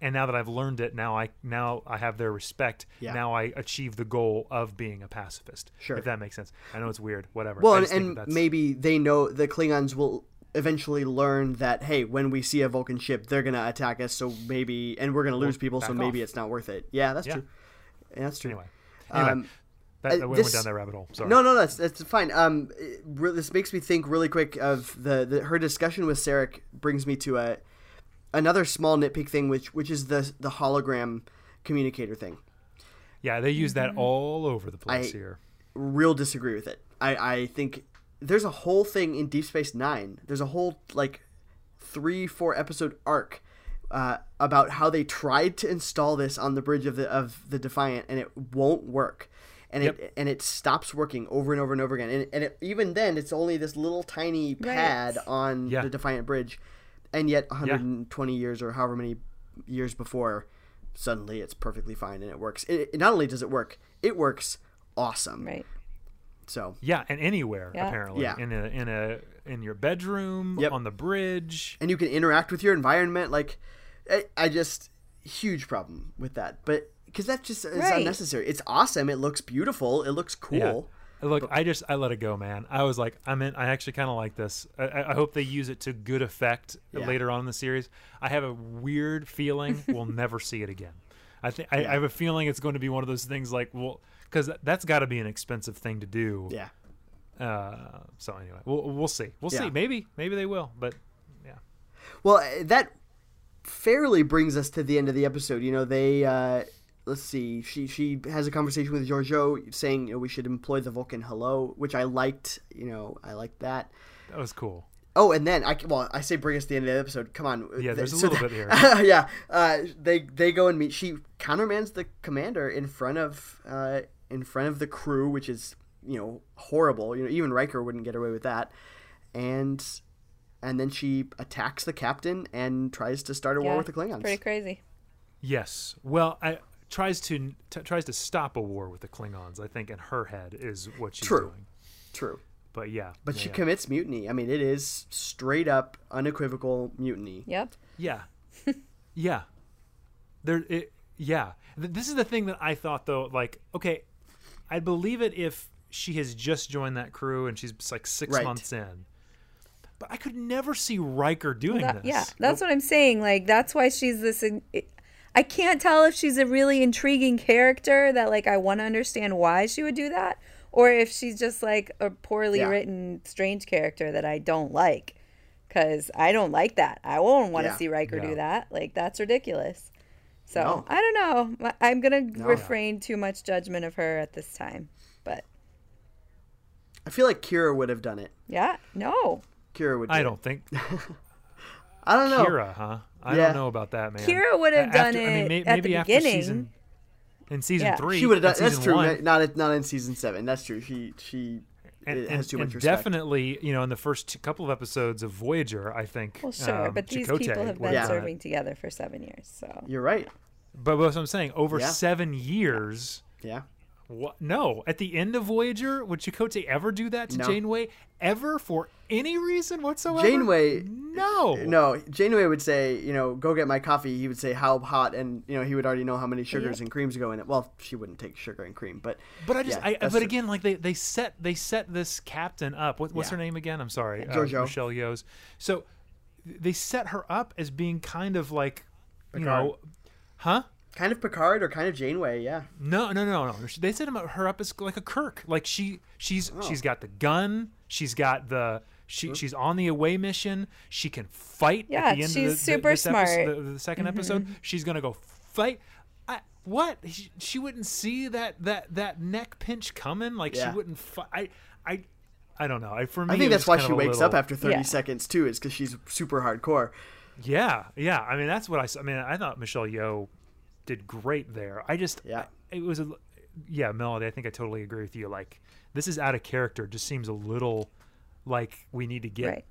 and now that I've learned it, now I now I have their respect. Yeah. Now I achieve the goal of being a pacifist. Sure. If that makes sense. I know it's weird. Whatever. Well, and, that maybe they know the Klingons will eventually learn that hey, when we see a Vulcan ship, they're gonna attack us. So maybe, and we're gonna lose people. So maybe off. it's not worth it. Yeah, that's Yeah. true. Yeah, that's true. anyway. Anyway, Um, that, uh, that we this- went down that rabbit hole. Sorry. No, no, that's that's fine. Um, it re- this makes me think really quick of the, the her discussion with Sarek brings me to a another small nitpick thing, which which is the the hologram communicator thing. Yeah, they use that all over the place I- here. Real disagree with it. I I think there's a whole thing in Deep Space Nine. There's a whole like three four episode arc. Uh, about how they tried to install this on the bridge of the of the Defiant and it won't work, and it and it stops working over and over and over again. And, and it, even then, it's only this little tiny pad Right. on Yeah. the Defiant Bridge, and yet 120 years or however many years before, suddenly it's perfectly fine and it works. It, it- not only does it work, it works awesome. Right. So Yeah, and anywhere Yeah. apparently. Yeah. In a in a in your bedroom, Yep. on the bridge. and you can interact with your environment. Like, I, I just huge problem with that, but because that just is Right. unnecessary. It's awesome. It looks beautiful. It looks cool. Yeah. Look, I just I let it go, man. I was like, I'm in. I actually kind of like this. I- I, hope they use it to good effect Yeah. later on in the series. I have a weird feeling *laughs* we'll never see it again. I think I, I have a feeling it's going to be one of those things like, well, because that's got to be an expensive thing to do. Yeah. Uh, so anyway, we'll we'll see. We'll Yeah. see. Maybe maybe they will, but yeah. Well, that fairly brings us to the end of the episode. You know, they uh, let's see. She she has a conversation with Georgiou saying you know, we should employ the Vulcan hello, which I liked. You know, I liked that. That was cool. Oh, and then I well, I say bring us to the end of the episode. Come on. Yeah, there's a little that- bit here. *laughs* yeah, uh, they they go and meet. She countermands the commander in front of uh, in front of the crew, which is you know horrible. You know, even Riker wouldn't get away with that. And and then she attacks the captain and tries to start a war with the Klingons. Pretty crazy. Yes. Well, I tries to t- tries to stop a war with the Klingons. I think in her head is what she's True. doing. True, But yeah. but yeah, she yeah. commits mutiny. I mean, it is straight up, unequivocal mutiny. Yep. Yeah. *laughs* yeah. There it yeah. This is the thing that I thought though like okay, I'd believe it if she has just joined that crew and she's like 6 Right. months in. But I could never see Riker doing That- this. yeah, that's what I'm saying. Like that's why she's this. I can't tell if she's a really intriguing character that like I want to understand why she would do that, or if she's just like a poorly Yeah. written strange character that I don't like. Cause I don't like that. I won't want to Yeah. see Riker Yeah. do that. Like that's ridiculous. So No. I don't know. I'm gonna refrain too much judgment of her at this time. But I feel like Kira would have done it. yeah, no. Kira would. Do I don't think *laughs* I don't know. Kira, huh? I Yeah. don't know about that, man. Kira would have done after- I mean, it may- at maybe the after beginning. season in season Yeah. 3. She would have in done. That's true. one. Not not in season seven. That's true. She she and, it and- has too and much respect. definitely, you know, in the first couple of episodes of Voyager, I think. Well, sure, um, but these Chakotay people have been Yeah. serving together for seven years, so You're right. But what I'm saying, over Yeah. seven years, Yeah. What? No, at the end of Voyager, would Chakotay ever do that to No. Janeway? Ever for any reason whatsoever? Janeway- no, No, Janeway would say, you know, go get my coffee. He would say how hot, and you know, he would already know how many sugars Yeah. and creams go in it. Well, she wouldn't take sugar and cream, but But I just, Yeah, I, but again, like they, they set they set this captain up. What, what's Yeah. her name again? I'm sorry, uh, Michelle Yeoh's. So they set her up as being kind of like, you Picard. know, huh? Kind of Picard or kind of Janeway. Yeah. No, no, no, no. They set him up, her up as like a Kirk. Like she, she's Oh. she's got the gun. She's got the she she's on the away mission. She can fight. Yeah, at the end she's of the, the- super this episode- smart. Mm-hmm. the, the 2nd episode, she's gonna go fight. I, what? She, she wouldn't see that that that neck pinch coming. Like Yeah. she wouldn't fight. I, I, I don't know. I for me, I think that's why she wakes little- up after 30 Yeah. seconds too, is because she's super hardcore. Yeah, yeah. I mean, that's what I. I mean, I thought Michelle Yeoh did great there. I just, Yeah. it was a, yeah, Melody, I think I totally agree with you. Like this is out of character. Just seems a little like we need to get Right.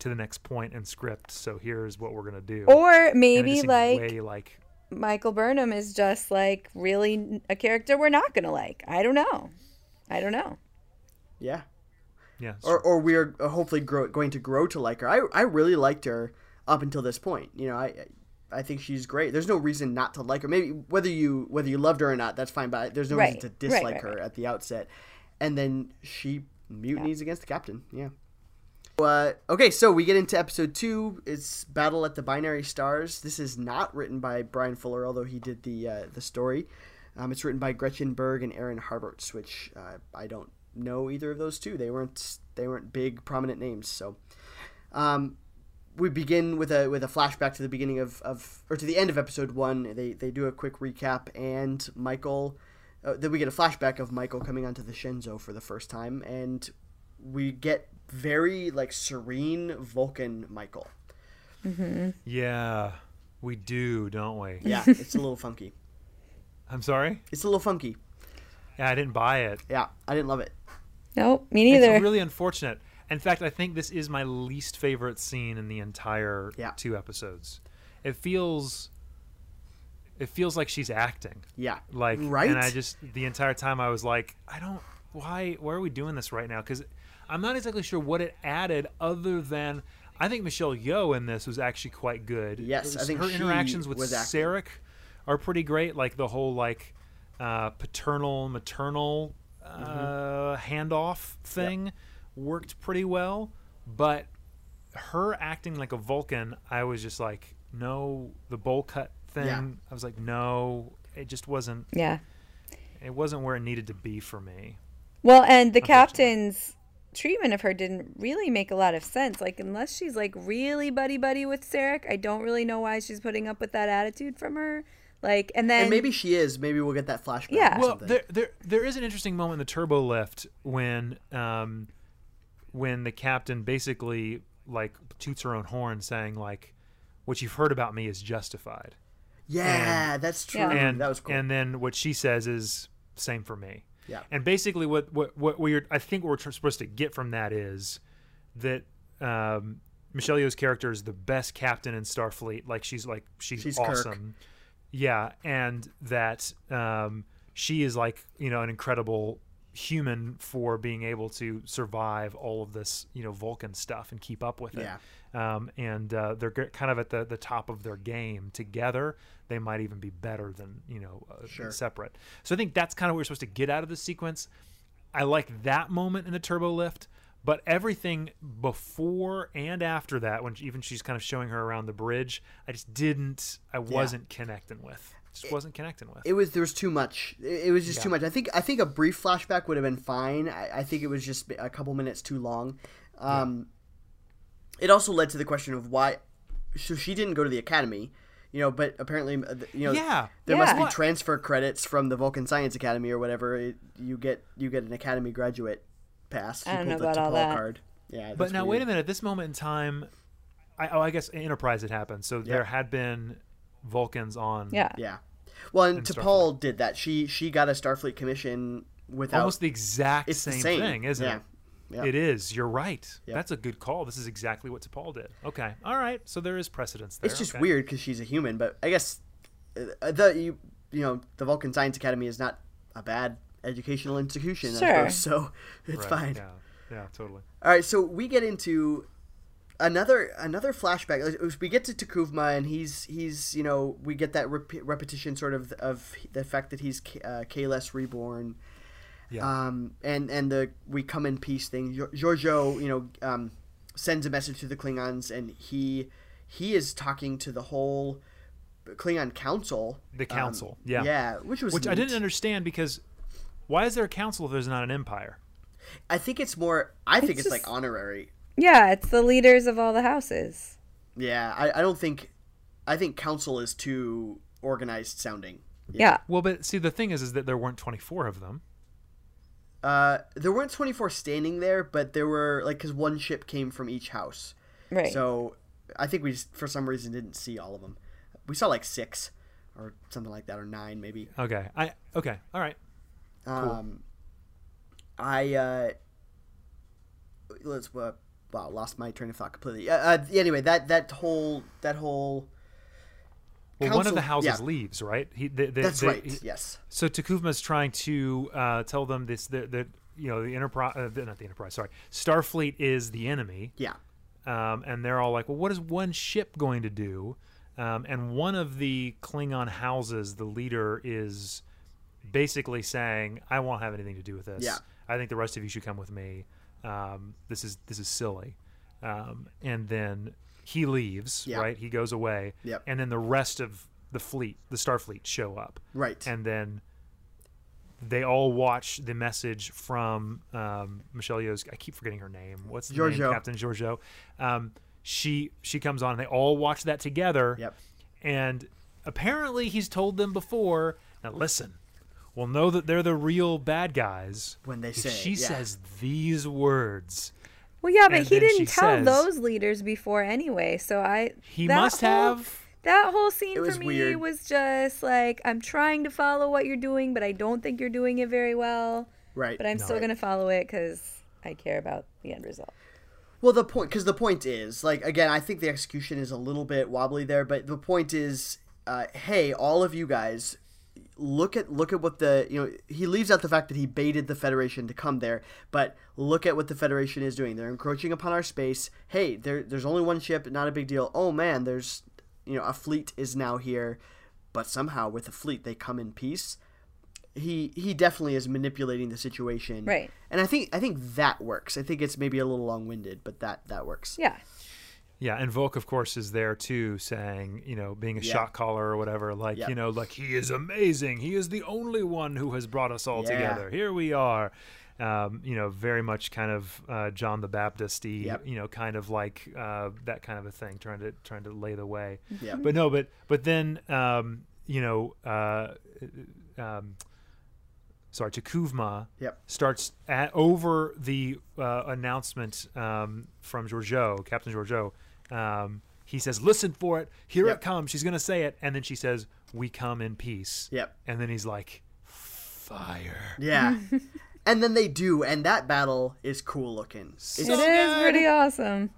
to the next point in script. So here's what we're gonna do. Or And it just maybe like way like Michael Burnham is just like really a character we're not gonna like. I don't know. I don't know. Yeah. yeah. Or or we are uh, hopefully grow, going to grow to like her. I I really liked her up until this point. You know, I I think she's great. There's no reason not to like her. Maybe whether you whether you loved her or not, that's fine. But there's no Right, reason to dislike right, her right. at the outset. And then she mutinies against the captain. Yeah. Uh, okay, so we get into episode two. It's Battle at the Binary Stars. This is not written by Bryan Fuller, although he did the uh, the story. Um, it's written by Gretchen Berg and Aaron Harberts, which uh, I don't know either of those two. They weren't they weren't big prominent names. So, um, we begin with a with a flashback to the beginning of, of or to the end of episode one. They they do a quick recap, and Michael. Uh, then we get a flashback of Michael coming onto the Shenzhou for the first time, and we get very like serene Vulcan Michael. yeah, we do, don't we? Yeah, *laughs* it's a little funky. I'm sorry. It's a little funky. Yeah, I didn't buy it. Yeah, I didn't love it. Nope, me neither. It's really unfortunate. In fact, I think this is my least favorite scene in the entire Yeah. two episodes. It feels it feels like she's acting. Yeah, Like right. and I just the entire time I was like, I don't why why are we doing this right now? Cuz I'm not exactly sure what it added other than I think Michelle Yeoh in this was actually quite good. Yes, It I think her interactions with was. Sarek are pretty great. Like the whole like uh, paternal maternal Mm-hmm. uh, handoff thing worked pretty well, but her acting like a Vulcan, I was just like, no, the bowl cut thing. Yeah. I was like, no, it just wasn't. yeah. It wasn't where it needed to be for me. Well, and the captain's treatment of her didn't really make a lot of sense. Like, unless she's like really buddy buddy with Sarek, I don't really know why she's putting up with that attitude from her. Like, and then and maybe she is. Maybe we'll get that flashback. Yeah. or Well, something. there, there, there is an interesting moment in the turbo lift when, um, when the captain basically like toots her own horn, saying like, "What you've heard about me is justified." yeah, that's true. Yeah. and that was cool. And then what she says is same for me. Yeah. And basically, what what what we're I think what we're supposed to get from that is that um, Michelle Yeoh's character is the best captain in Starfleet. Like she's like she's, She's Kirk. awesome. Yeah, and that um, she is like you know an incredible human for being able to survive all of this you know Vulcan stuff and keep up with it. Yeah. Um, and uh, they're kind of at the, the top of their game together. They might even be better than you know uh, Sure. separate. So I think that's kind of what we're supposed to get out of this sequence. I like that moment in the turbo lift, but everything before and after that, when even she's kind of showing her around the bridge, I just didn't. I wasn't connecting with. Just wasn't connecting with. it was there was too much. It, it was just Yeah. too much. I think I think a brief flashback would have been fine. I, I think it was just a couple minutes too long. Um, It also led to the question of why. So she didn't go to the academy, you know. But apparently, uh, you know, Yeah. there must be transfer credits from the Vulcan Science Academy or whatever. It, you get you get an academy graduate pass. I don't know about all that. Card. Yeah, But now, weird. wait a minute. At this moment in time, I, oh, I guess Enterprise had happened. So there had been Vulcans on. yeah. Yeah. Well, and And T'Pol did that. She she got a Starfleet commission without. Almost the exact It's the same, same. thing, isn't Yeah. it? Yeah. It is. You're right. Yeah. That's a good call. This is exactly what T'Pol did. Okay. All right. So there is precedence there. It's just Okay. weird because she's a human, but I guess uh, the you you know the Vulcan Science Academy is not a bad educational institution. I Sure. suppose, so *laughs* it's Right. fine. Yeah. Yeah. Totally. All right, so we get into another another flashback. We get to T'Kuvma, and he's he's you know we get that rep- repetition sort of of the fact that he's K- uh, Kahless reborn. Yeah. Um, and and the we come in peace thing. Gior- Georgiou, you know, um, sends a message to the Klingons, and he he is talking to the whole Klingon council. The um, council, yeah. yeah, which was Which I didn't understand because why is there a council if there's not an empire? I think it's more. I think It's it's, like honorary. Yeah, it's the leaders of all the houses. Yeah, I, I don't think. I think council is too organized sounding. Yeah. Well, but see, the thing is, is that there weren't 24 of them. Uh, there weren't twenty four standing there, but there were like because one ship came from each house. Right. So I think we just for some reason didn't see all of them. We saw like six or something like that, or nine maybe. Okay. I okay. All right. Um, I uh, let's uh, wow lost my train of thought completely. Uh, uh, anyway, that that whole that whole Well, one of the houses yeah. leaves, right? He, they, they, that's they- right. he- yes. So T'Kuvma's trying to uh, tell them this that, that you know the enterprise, uh, not the enterprise. Sorry, Starfleet is the enemy, Yeah. um, and they're all like, "Well, what is one ship going to do?" Um, and one of the Klingon houses, the leader is basically saying, "I won't have anything to do with this. Yeah. I think the rest of you should come with me. Um, this is this is silly." Um, and then he leaves, Yeah. right? He goes away, Yep. and then the rest of the fleet, the Starfleet, show up Right. and then they all watch the message from um, Michelle Yeoh's. I keep forgetting her name. What's the name? Captain Georgiou. Um, she she comes on. and They all watch that together. Yep. And apparently, he's told them before. Now listen, we'll know that they're the real bad guys When they if say it, she yeah. says these words. Well, yeah, but And he didn't tell says- those leaders before anyway. So I He must whole- have. That whole scene It for me weird. was just like I'm trying to follow what you're doing, but I don't think you're doing it very well. Right. But I'm No. still gonna follow it because I care about the end result. Well, the point, because the point is, like, again, I think the execution is a little bit wobbly there, but the point is, uh, hey, all of you guys, look at look at what the you know he leaves out the fact that he baited the Federation to come there, but look at what the Federation is doing. They're encroaching upon our space. Hey, there, there's only one ship, not a big deal. Oh man, there's you know a fleet is now here, but somehow with a fleet they come in peace. He he definitely is manipulating the situation, Right. And I think I think that works. I think it's maybe a little long winded, but that that works. Yeah. Yeah, and Voq, of course, is there too, saying, you know, being a Yeah. shot caller or whatever, like, you know, like he is amazing. He is the only one who has brought us all Yeah. together. Here we are. Um, you know, very much kind of uh, John the Baptist-y, Yep. you know, kind of like uh, that kind of a thing, trying to trying to lay the way. Yeah. But no, but but then um, you know, uh, um, sorry, T'Kuvma Yep. starts at, over the uh, announcement um, from Georgiou, Captain Georgiou. Um, he says, "Listen for it. Here Yep. it comes." She's gonna say it, and then she says, "We come in peace." Yep. And then he's like, "Fire." Yeah. *laughs* and then they do, and that battle is cool looking. It's, It So is pretty awesome.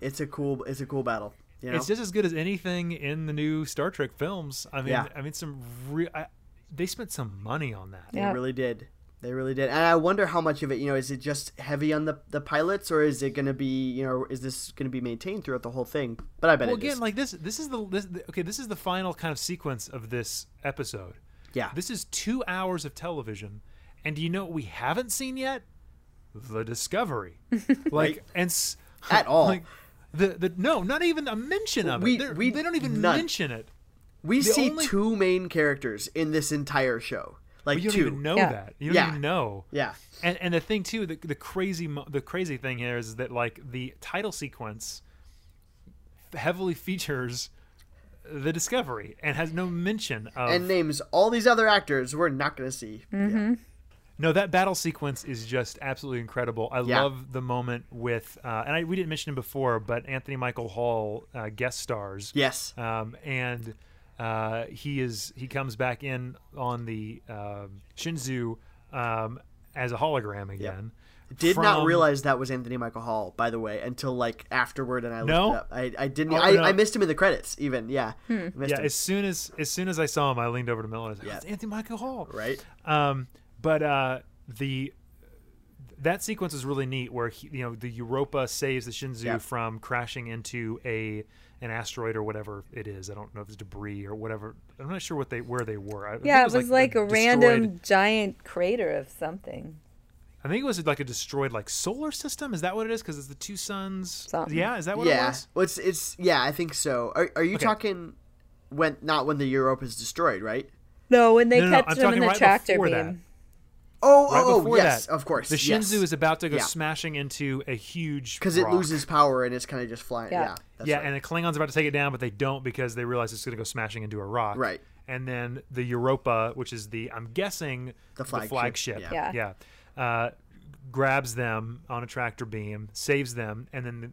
it's a cool it's a cool battle. You know? It's just as good as anything in the new Star Trek films. I mean, Yeah. I mean, some real. They spent some money on that. They really did. They really did. And I wonder how much of it, you know, is it just heavy on the, the pilots or is it going to be, you know, is this going to be maintained throughout the whole thing? But I bet it's Well, it again, is. like this. This is the this, okay. This is the final kind of sequence of this episode. yeah. This is two hours of television, and do you know what we haven't seen yet? The Discovery, *laughs* like and s- *laughs* At all. Like, the the no, not even a mention of We- it. They're- we- they don't even none. mention it. we the see only- two main characters in this entire show. Like But you don't two. even know Yeah. that. You don't Yeah. even know. Yeah. And and the thing too, the, the crazy the crazy thing here is that like the title sequence heavily features the Discovery and has no mention of And names all these other actors we're not going to see. Mm-hmm. Yeah. No, that battle sequence is just absolutely incredible. I Yeah. love the moment with, uh, and I, we didn't mention him before, but Anthony Michael Hall uh, guest stars. Yes. Um, and uh, he is he comes back in on the um Shenzhou um, as a hologram again. Did not realize that was Anthony Michael Hall, by the way, until like afterward, and I looked No? it up. I, I didn't. Oh, I, no. I missed him in the credits, even. Yeah, Hmm. Yeah, him. as soon as as soon as I saw him, I leaned over to Miller. and I was like, Yeah. "Oh, it's Anthony Michael Hall." right. Um, but uh, the that sequence is really neat, where he, you know the Europa saves the Shenzhou Yeah. from crashing into a an asteroid or whatever it is. I don't know if it's debris or whatever. I'm not sure what they where they were. I think Yeah, it was like, a destroyed- random giant crater of something. I think it was like a destroyed like solar system. Is that what it is? Because it's the two suns. Something. Yeah, is that what it was? Well, it's it's yeah. I think so. Are are you Okay. talking when not when the Europa is destroyed, right? No, when they No, no, no, catch them in the right tractor beam. that. Oh, Right oh, before yes, that, of course. The Shenzhou yes. is about to go Yeah. smashing into a huge because it loses power and it's kind of just flying. Yeah. Yeah, that's yeah, right. and the Klingons about to take it down, but they don't because they realize it's going to go smashing into a rock. Right. And then the Europa, which is the I'm guessing The flagship, flagship, yeah. Yeah. yeah, uh, grabs them on a tractor beam, saves them, and then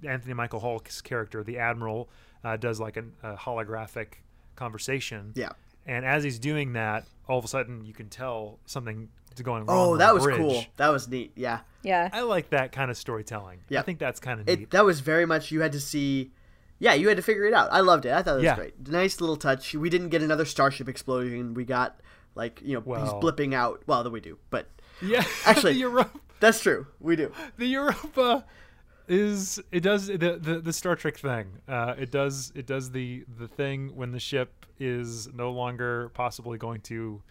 the, Anthony Michael Hall's character, the Admiral, uh, does like an, a holographic conversation. Yeah. And as he's doing that, all of a sudden you can tell something is going wrong. Oh, that was bridge. cool. That was neat. Yeah. Yeah. I like that kind of storytelling. Yeah. I think that's kind of neat. It that was very much you had to see. Yeah, you had to figure it out. I loved it. I thought it was Yeah. great. Nice little touch. We didn't get another starship explosion. We got like you know he's blipping out. Well, then we do, but yeah, *laughs* Actually- the Europa, that's true. We do. the Europa is it does the, the the Star Trek thing. Uh, it does it does the the thing when the ship is no longer possibly going to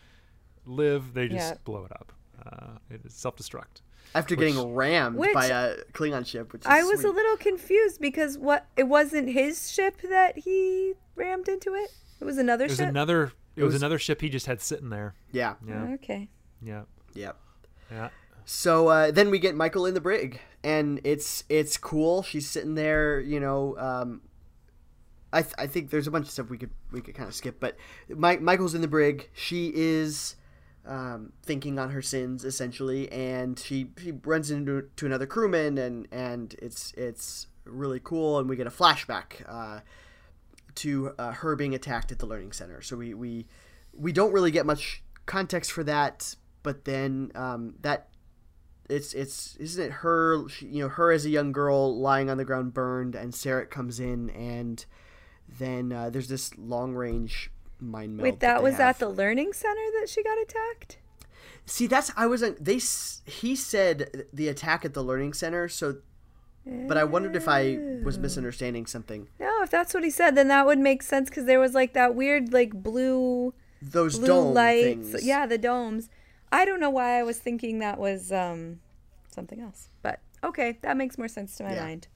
live. They just Yeah. blow it up. Uh, it is self destruct. After getting rammed Which- by a Klingon ship, which is I was sweet. a little confused because what it wasn't his ship that he rammed into it. It was another It was ship. another. It, was, was- another ship he just had sitting there. yeah, Yeah, Okay. yeah, yeah. yeah. So uh, then we get Michael in the brig, and it's it's cool. She's sitting there, you know. Um, I th- I think there's a bunch of stuff we could we could kind of skip, but Mike Michael's in the brig. She is um, thinking on her sins essentially, and she she runs into to another crewman, and and it's it's really cool, and we get a flashback. Uh, to uh, her being attacked at the learning center. So we we we don't really get much context for that, but then um, that it's it's isn't it her she, you know her as a young girl lying on the ground burned, and Sarek comes in, and then uh, there's this long range mind meld. Wait, that they was have. at the learning center that she got attacked? See, that's I wasn't. They he said the attack at the learning center. So, but I wondered if I was misunderstanding something. No, if that's what he said, then that would make sense because there was like that weird like blue Those blue dome lights. things. Yeah, the domes. I don't know why I was thinking that was um something else. But okay, that makes more sense to my Yeah. mind.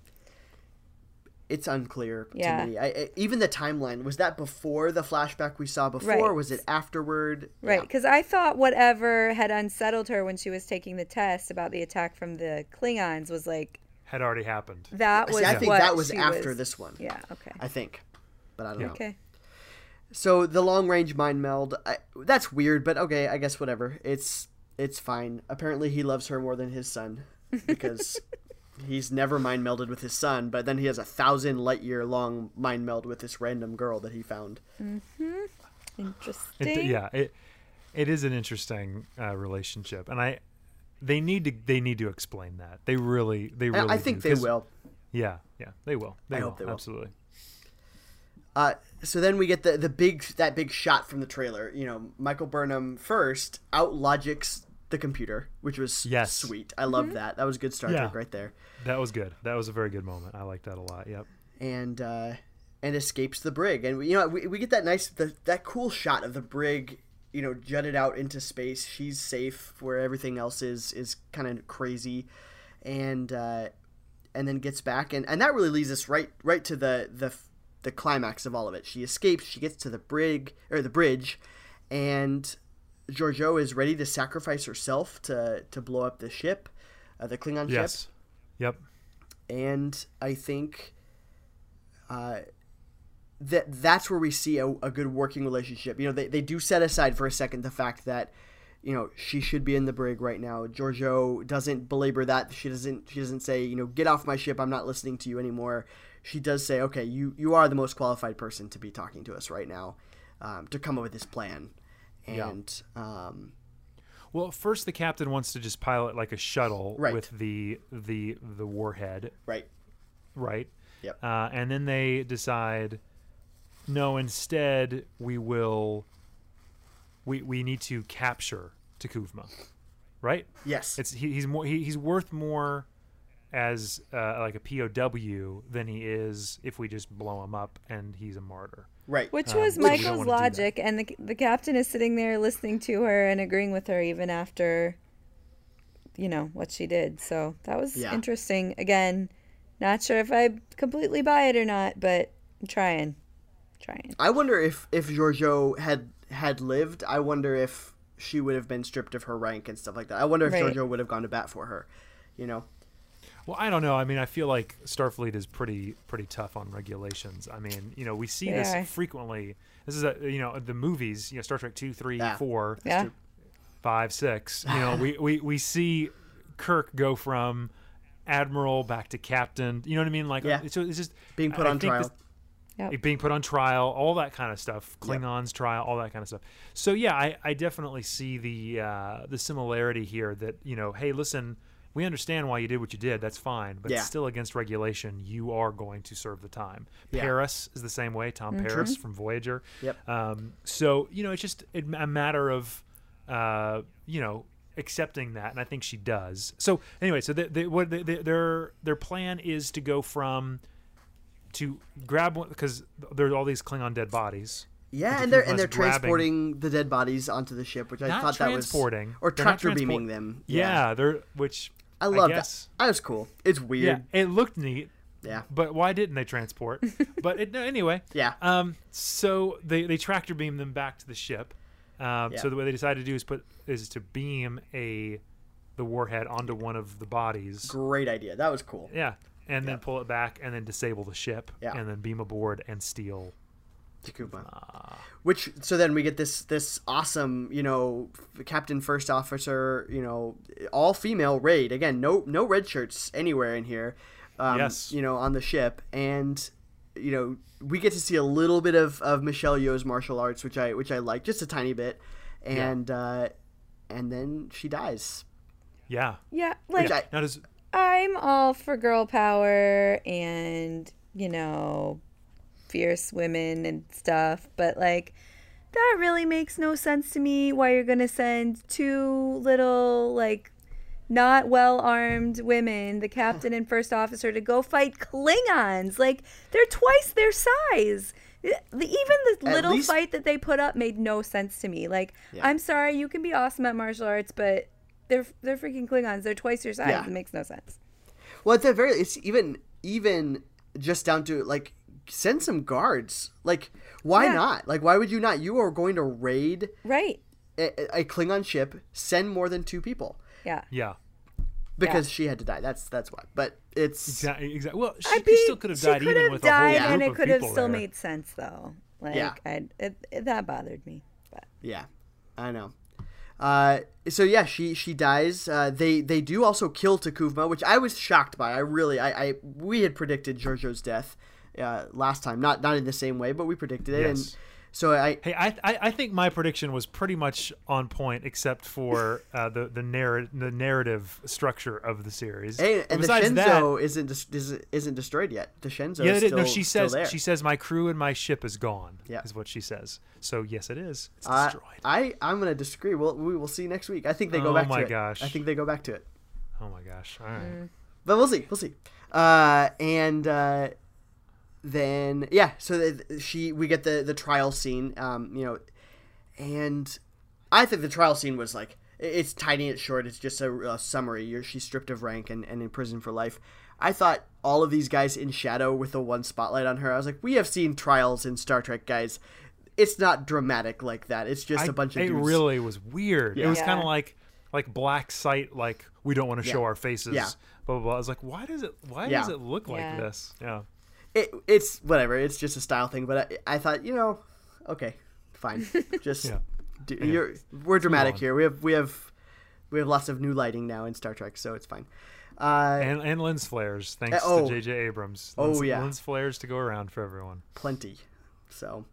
it's unclear Yeah. to me. I, I, even the timeline was that before the flashback we saw before? Right. Was it afterward? Right, Yeah. because I thought whatever had unsettled her when she was taking the test about the attack from the Klingons was like Had already happened. that was See, I think what that was after was- this one. Yeah. Okay. I think, but I don't know. Okay. So the long range mind meld. I, that's weird, but okay, I guess whatever. It's it's fine. Apparently, he loves her more than his son *laughs* because he's never mind melded with his son. But then he has a thousand light year long mind meld with this random girl that he found. Mm-hmm. Interesting. It, yeah, it it is an interesting uh, relationship, and I they need to they need to explain that. They really they really. I think do, they 'cause- will. Yeah, yeah, they will. They I will. hope they will. Absolutely. Uh, so then we get the the big that big shot from the trailer. You know, Michael Burnham first out logics the computer, which was Yes. sweet. I loved that. That was good Star Yeah. Trek right there. That was good. That was a very good moment. I like that a lot. Yep. and uh, and escapes the brig. And we, you know, we, we get that nice, the, that cool shot of the brig, you know, jutted out into space. She's safe where everything else is is kind of crazy, and uh, and then gets back, and, and that really leads us right right to the the the climax of all of it. She escapes. She gets to the brig or the bridge, and Georgiou is ready to sacrifice herself to to blow up the ship, uh, the Klingon ship Yes. Yep. and I think uh, that that's where we see a, a good working relationship. You know, they, they do set aside for a second the fact that you know she should be in the brig right now. Georgiou doesn't belabor that. She doesn't she doesn't say you know get off my ship. I'm not listening to you anymore. She does say okay, you you are the most qualified person to be talking to us right now, um, to come up with this plan, Yeah. and um, Well, first the captain wants to just pilot like a shuttle Right. with the the the warhead, right, right? Yep. Uh, and then they decide, no, instead we will. We we need to capture T'Kuvma, right? yes, It's he, he's more he, he's worth more as uh, like a POW than he is if we just blow him up and he's a martyr. right, Which Um, was which we don't Michael's wanna do that. logic, and the the captain is sitting there listening to her and agreeing with her even after, you know, what she did. So that was Yeah. interesting. Again, not sure if I completely buy it or not, but I'm trying, trying. I wonder if if Georgiou had had lived, I wonder if she would have been stripped of her rank and stuff like that. I wonder if Right. Georgiou would have gone to bat for her. You know, Well, I don't know. I mean, I feel like Starfleet is pretty pretty tough on regulations. I mean, you know, we see They this are. frequently. This is a you know the movies. You know, Star Trek two, three, Yeah. four, Yeah. five, six. You know, we, we we see Kirk go from admiral back to captain. You know what I mean? Like, Yeah. so it's just being put I on think trial. this- Yep. being put on trial, all that kind of stuff. Klingons trial, all that kind of stuff. So yeah, I, I definitely see the uh, the similarity here. That you know, hey, listen, we understand why you did what you did. That's fine, but Yeah. it's still against regulation. You are going to serve the time. Yeah. Paris is the same way. Tom Paris from Voyager. Yep. Um, so you know, it's just a a matter of uh, you know accepting that, and I think she does. So anyway, so they, they, what they, they, their their plan is to go from to grab one because there's all these Klingon dead bodies. Yeah, and they're and they're grabbing- transporting the dead bodies onto the ship, which I Not thought that was transporting. or tractor transport- beaming them. Yeah, they're which I love that. guess, That was cool. It's Yeah, weird. it looked neat, Yeah, but why didn't they transport? *laughs* but it, anyway, yeah, Um, so they, they tractor beam them back to the ship. Um, Yeah. So the way they decided to do is put is to beam a the warhead onto one of the bodies. great idea. That was cool. Yeah, and Yeah. then pull it back and then disable the ship. Yeah. and then beam aboard and steal. T'Kuvma. Ah. Which so then we get this this awesome you know captain first officer you know all female raid again no no red shirts anywhere in here um, Yes. you know on the ship and you know we get to see a little bit of, of Michelle Yeoh's martial arts which I which I like just a tiny bit and uh, and then she dies Yeah. Yeah, like Which I- Now does I'm all for girl power and, you know, fierce women and stuff, but like that really makes no sense to me why you're going to send two little like not well armed women, the captain and first officer to go fight Klingons. Like they're twice their size. Even the little least- fight that they put up made no sense to me. Like, Yeah. I'm sorry, you can be awesome at martial arts, but they're they're freaking Klingons. They're twice your size. Yeah. It makes no sense. well at the very it's even even just down to like send some guards like why Yeah. not like why would you not you are going to raid Right. a, a Klingon ship send more than two people Yeah. yeah. because she had to die. That's that's why. But it's Exactly. Exactly. Well, she I could mean, still could have she died could even have with died a whole and it could have still there. made sense though. Like Yeah. I it, it, that bothered me. But yeah, I know. Uh, so yeah, she she dies. Uh, they they do also kill T'Kuvma, which I was shocked by. I really I, I we had predicted Georgiou's death uh, last time, not not in the same way, but we predicted it. And Yes. so I Hey, I, I I think my prediction was pretty much on point, except for *laughs* uh, the the narrative the narrative structure of the series. hey, and the Shenzhou isn't dis- isn't destroyed yet. The Shenzhou yeah, is still, no, she says she says my crew and my ship is gone. Yeah. is what she says. So yes, it is. It's Uh, destroyed. I I'm gonna disagree. We'll we will see next week. I think they go Oh back my to it. Oh my gosh. I think they go back to it. oh my gosh! All right. but we'll see we'll see uh and uh then yeah so the, she we get the the trial scene um you know and i think the trial scene was like it's tiny it's short it's just a, a summary You're, she's stripped of rank and, and in prison for life i thought all of these guys in shadow with the one spotlight on her i was like we have seen trials in star trek guys it's not dramatic like that it's just I- a bunch of it dudes really was weird. It was Yeah. kind of like like black sight. Like we don't want to show our faces. Yeah. Blah, blah blah. I was like, why does it? Why Yeah. does it look like Yeah. this? Yeah. It, it's whatever. It's just a style thing. But I, I thought, you know, okay, fine. *laughs* Just Yeah. do, Yeah. you're we're dramatic here. We have we have we have lots of new lighting now in Star Trek, so it's fine. Uh, And and lens flares, thanks Uh, oh. to J.J. Abrams. Oh, yeah. lens flares to go around for everyone. plenty. So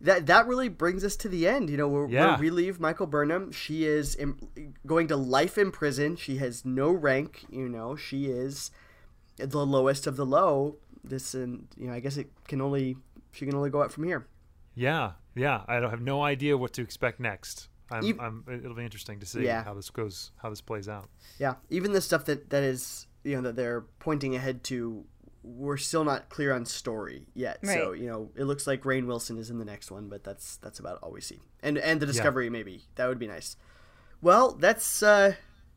that that really brings us to the end. You know, where, Yeah. where we leave Michael Burnham. She is Im- going to life in prison. She has no rank. You know, she is the lowest of the low. This and you know, I guess it can only she can only go up from here. Yeah, yeah. I don't have no idea what to expect next. I'm, Ev- I'm, it'll be interesting to see Yeah. how this goes, how this plays out. Yeah, even the stuff that that is you know that they're pointing ahead to, we're still not clear on story yet. So you know, it looks like Rainn Wilson is in the next one, but that's that's about all we see. And and the Discovery maybe that would be nice. Well, that's uh,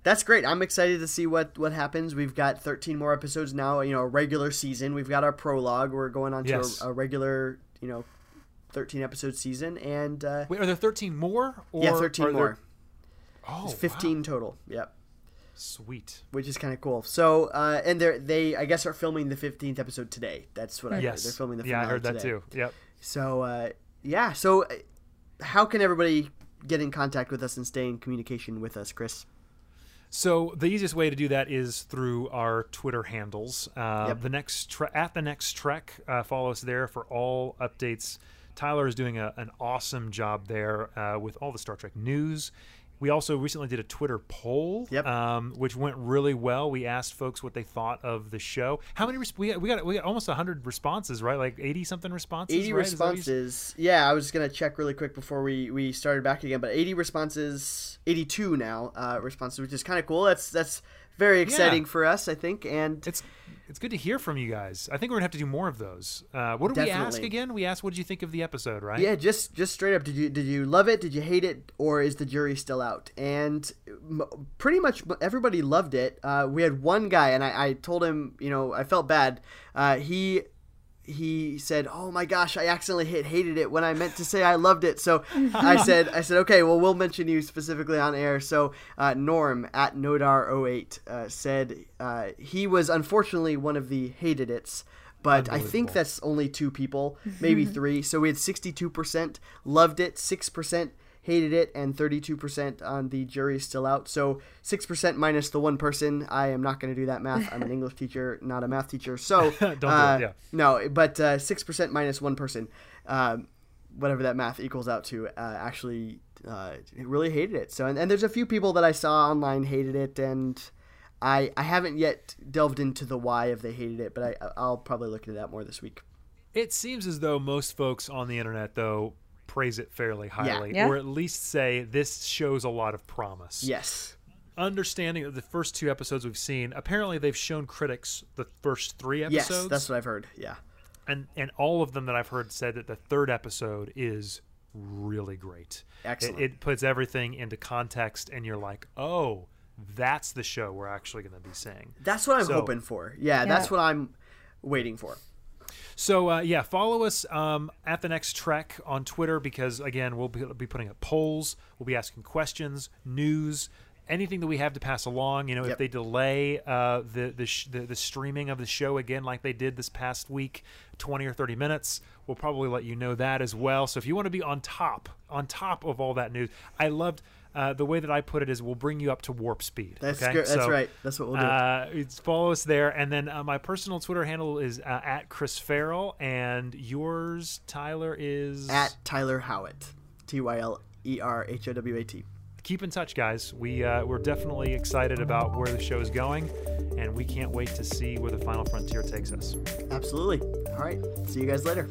that's great. I'm excited to see what what happens. We've got 13 more episodes now. You know, a regular season. We've got our prologue. We're going on to Yes. a, a regular you know, 13 episode season, and uh, Wait, are there 13 more? Or yeah, 13 more. there- Oh, It's wow. 15 total. Yep. Sweet. which is kind of cool. So, uh, and they they I guess are filming the fifteenth episode today. That's what I heard. Yes. They're filming the yeah, I heard that today. too. Yep. So, uh, yeah. So, uh, how can everybody get in contact with us and stay in communication with us, Chris? So the easiest way to do that is through our Twitter handles. Uh, Yep. The next tre- at the next trek, uh, follow us there for all updates. Tyler is doing a, an awesome job there uh, with all the Star Trek news. We also recently did a Twitter poll, Yep. um, which went really well. We asked folks what they thought of the show. How many? Res- we got we got we got almost hundred responses, right? Like eighty something responses. 80 right? Is that what you- responses. Yeah, I was gonna check really quick before we we started back again, but 80 responses, 82 now uh, responses, which is kind of cool. That's that's very exciting for us, I think. And It's it's good to hear from you guys. I think we're gonna have to do more of those. Uh, what did we ask again? We asked what did you think of the episode, right? yeah, just just straight up, did you did you love it? Did you hate it? Or is the jury still out? And m- pretty much everybody loved it. Uh, we had one guy, and I, I told him, you know, I felt bad. Uh, he he said, "Oh my gosh, I accidentally hit hated it when I meant to say I loved it." So I *laughs* said, "I said okay, well we'll mention you specifically on air." So uh, Norm at Nodar08 uh, said uh, he was unfortunately one of the hated it's. But I think that's only two people, maybe *laughs* three. So we had 62% loved it, 6% hated it, and 32% on the jury is still out. So 6% minus the one person. I am not going to do that math. I'm an *laughs* English teacher, not a math teacher. So *laughs* Don't do it, uh, yeah. No, but uh, 6% minus one person, um, whatever that math equals out to, uh, actually uh, really hated it. So and, and there's a few people that I saw online hated it, and I I haven't yet delved into the why of they hated it, but I I'll probably look into that more this week. It seems as though most folks on the internet, though, praise it fairly highly, Yeah. or at least say this shows a lot of promise. Yes. Understanding of the first two episodes we've seen, apparently they've shown critics the first three episodes. Yes, episodes, that's what I've heard. Yeah. and and all of them that I've heard said that the third episode is really great. Excellent. It, it puts everything into context, and you're like, oh, that's the show we're actually going to be seeing. That's what I'm So- hoping for. Yeah, that's what I'm waiting for. So uh, yeah, follow us um, at the next Trek on Twitter because again we'll be, be putting up polls, we'll be asking questions, news, anything that we have to pass along. You know, if they delay uh, the the, sh- the the streaming of the show again, like they did this past week, twenty or thirty minutes, we'll probably let you know that as well. So if you want to be on top on top of all that news, I loved. Uh, the way that I put it is, we'll bring you up to warp speed. That's okay? That's So, right. That's what we'll do. uh, it's follow us there, and then uh, my personal Twitter handle is uh, at Chris Farrell, and yours, Tyler, is At Tyler Howat. T Y L E R H O W A T. Keep in touch, guys. We uh, we're definitely excited about where the show is going, and we can't wait to see where the final frontier takes us. Absolutely. All right. See you guys later.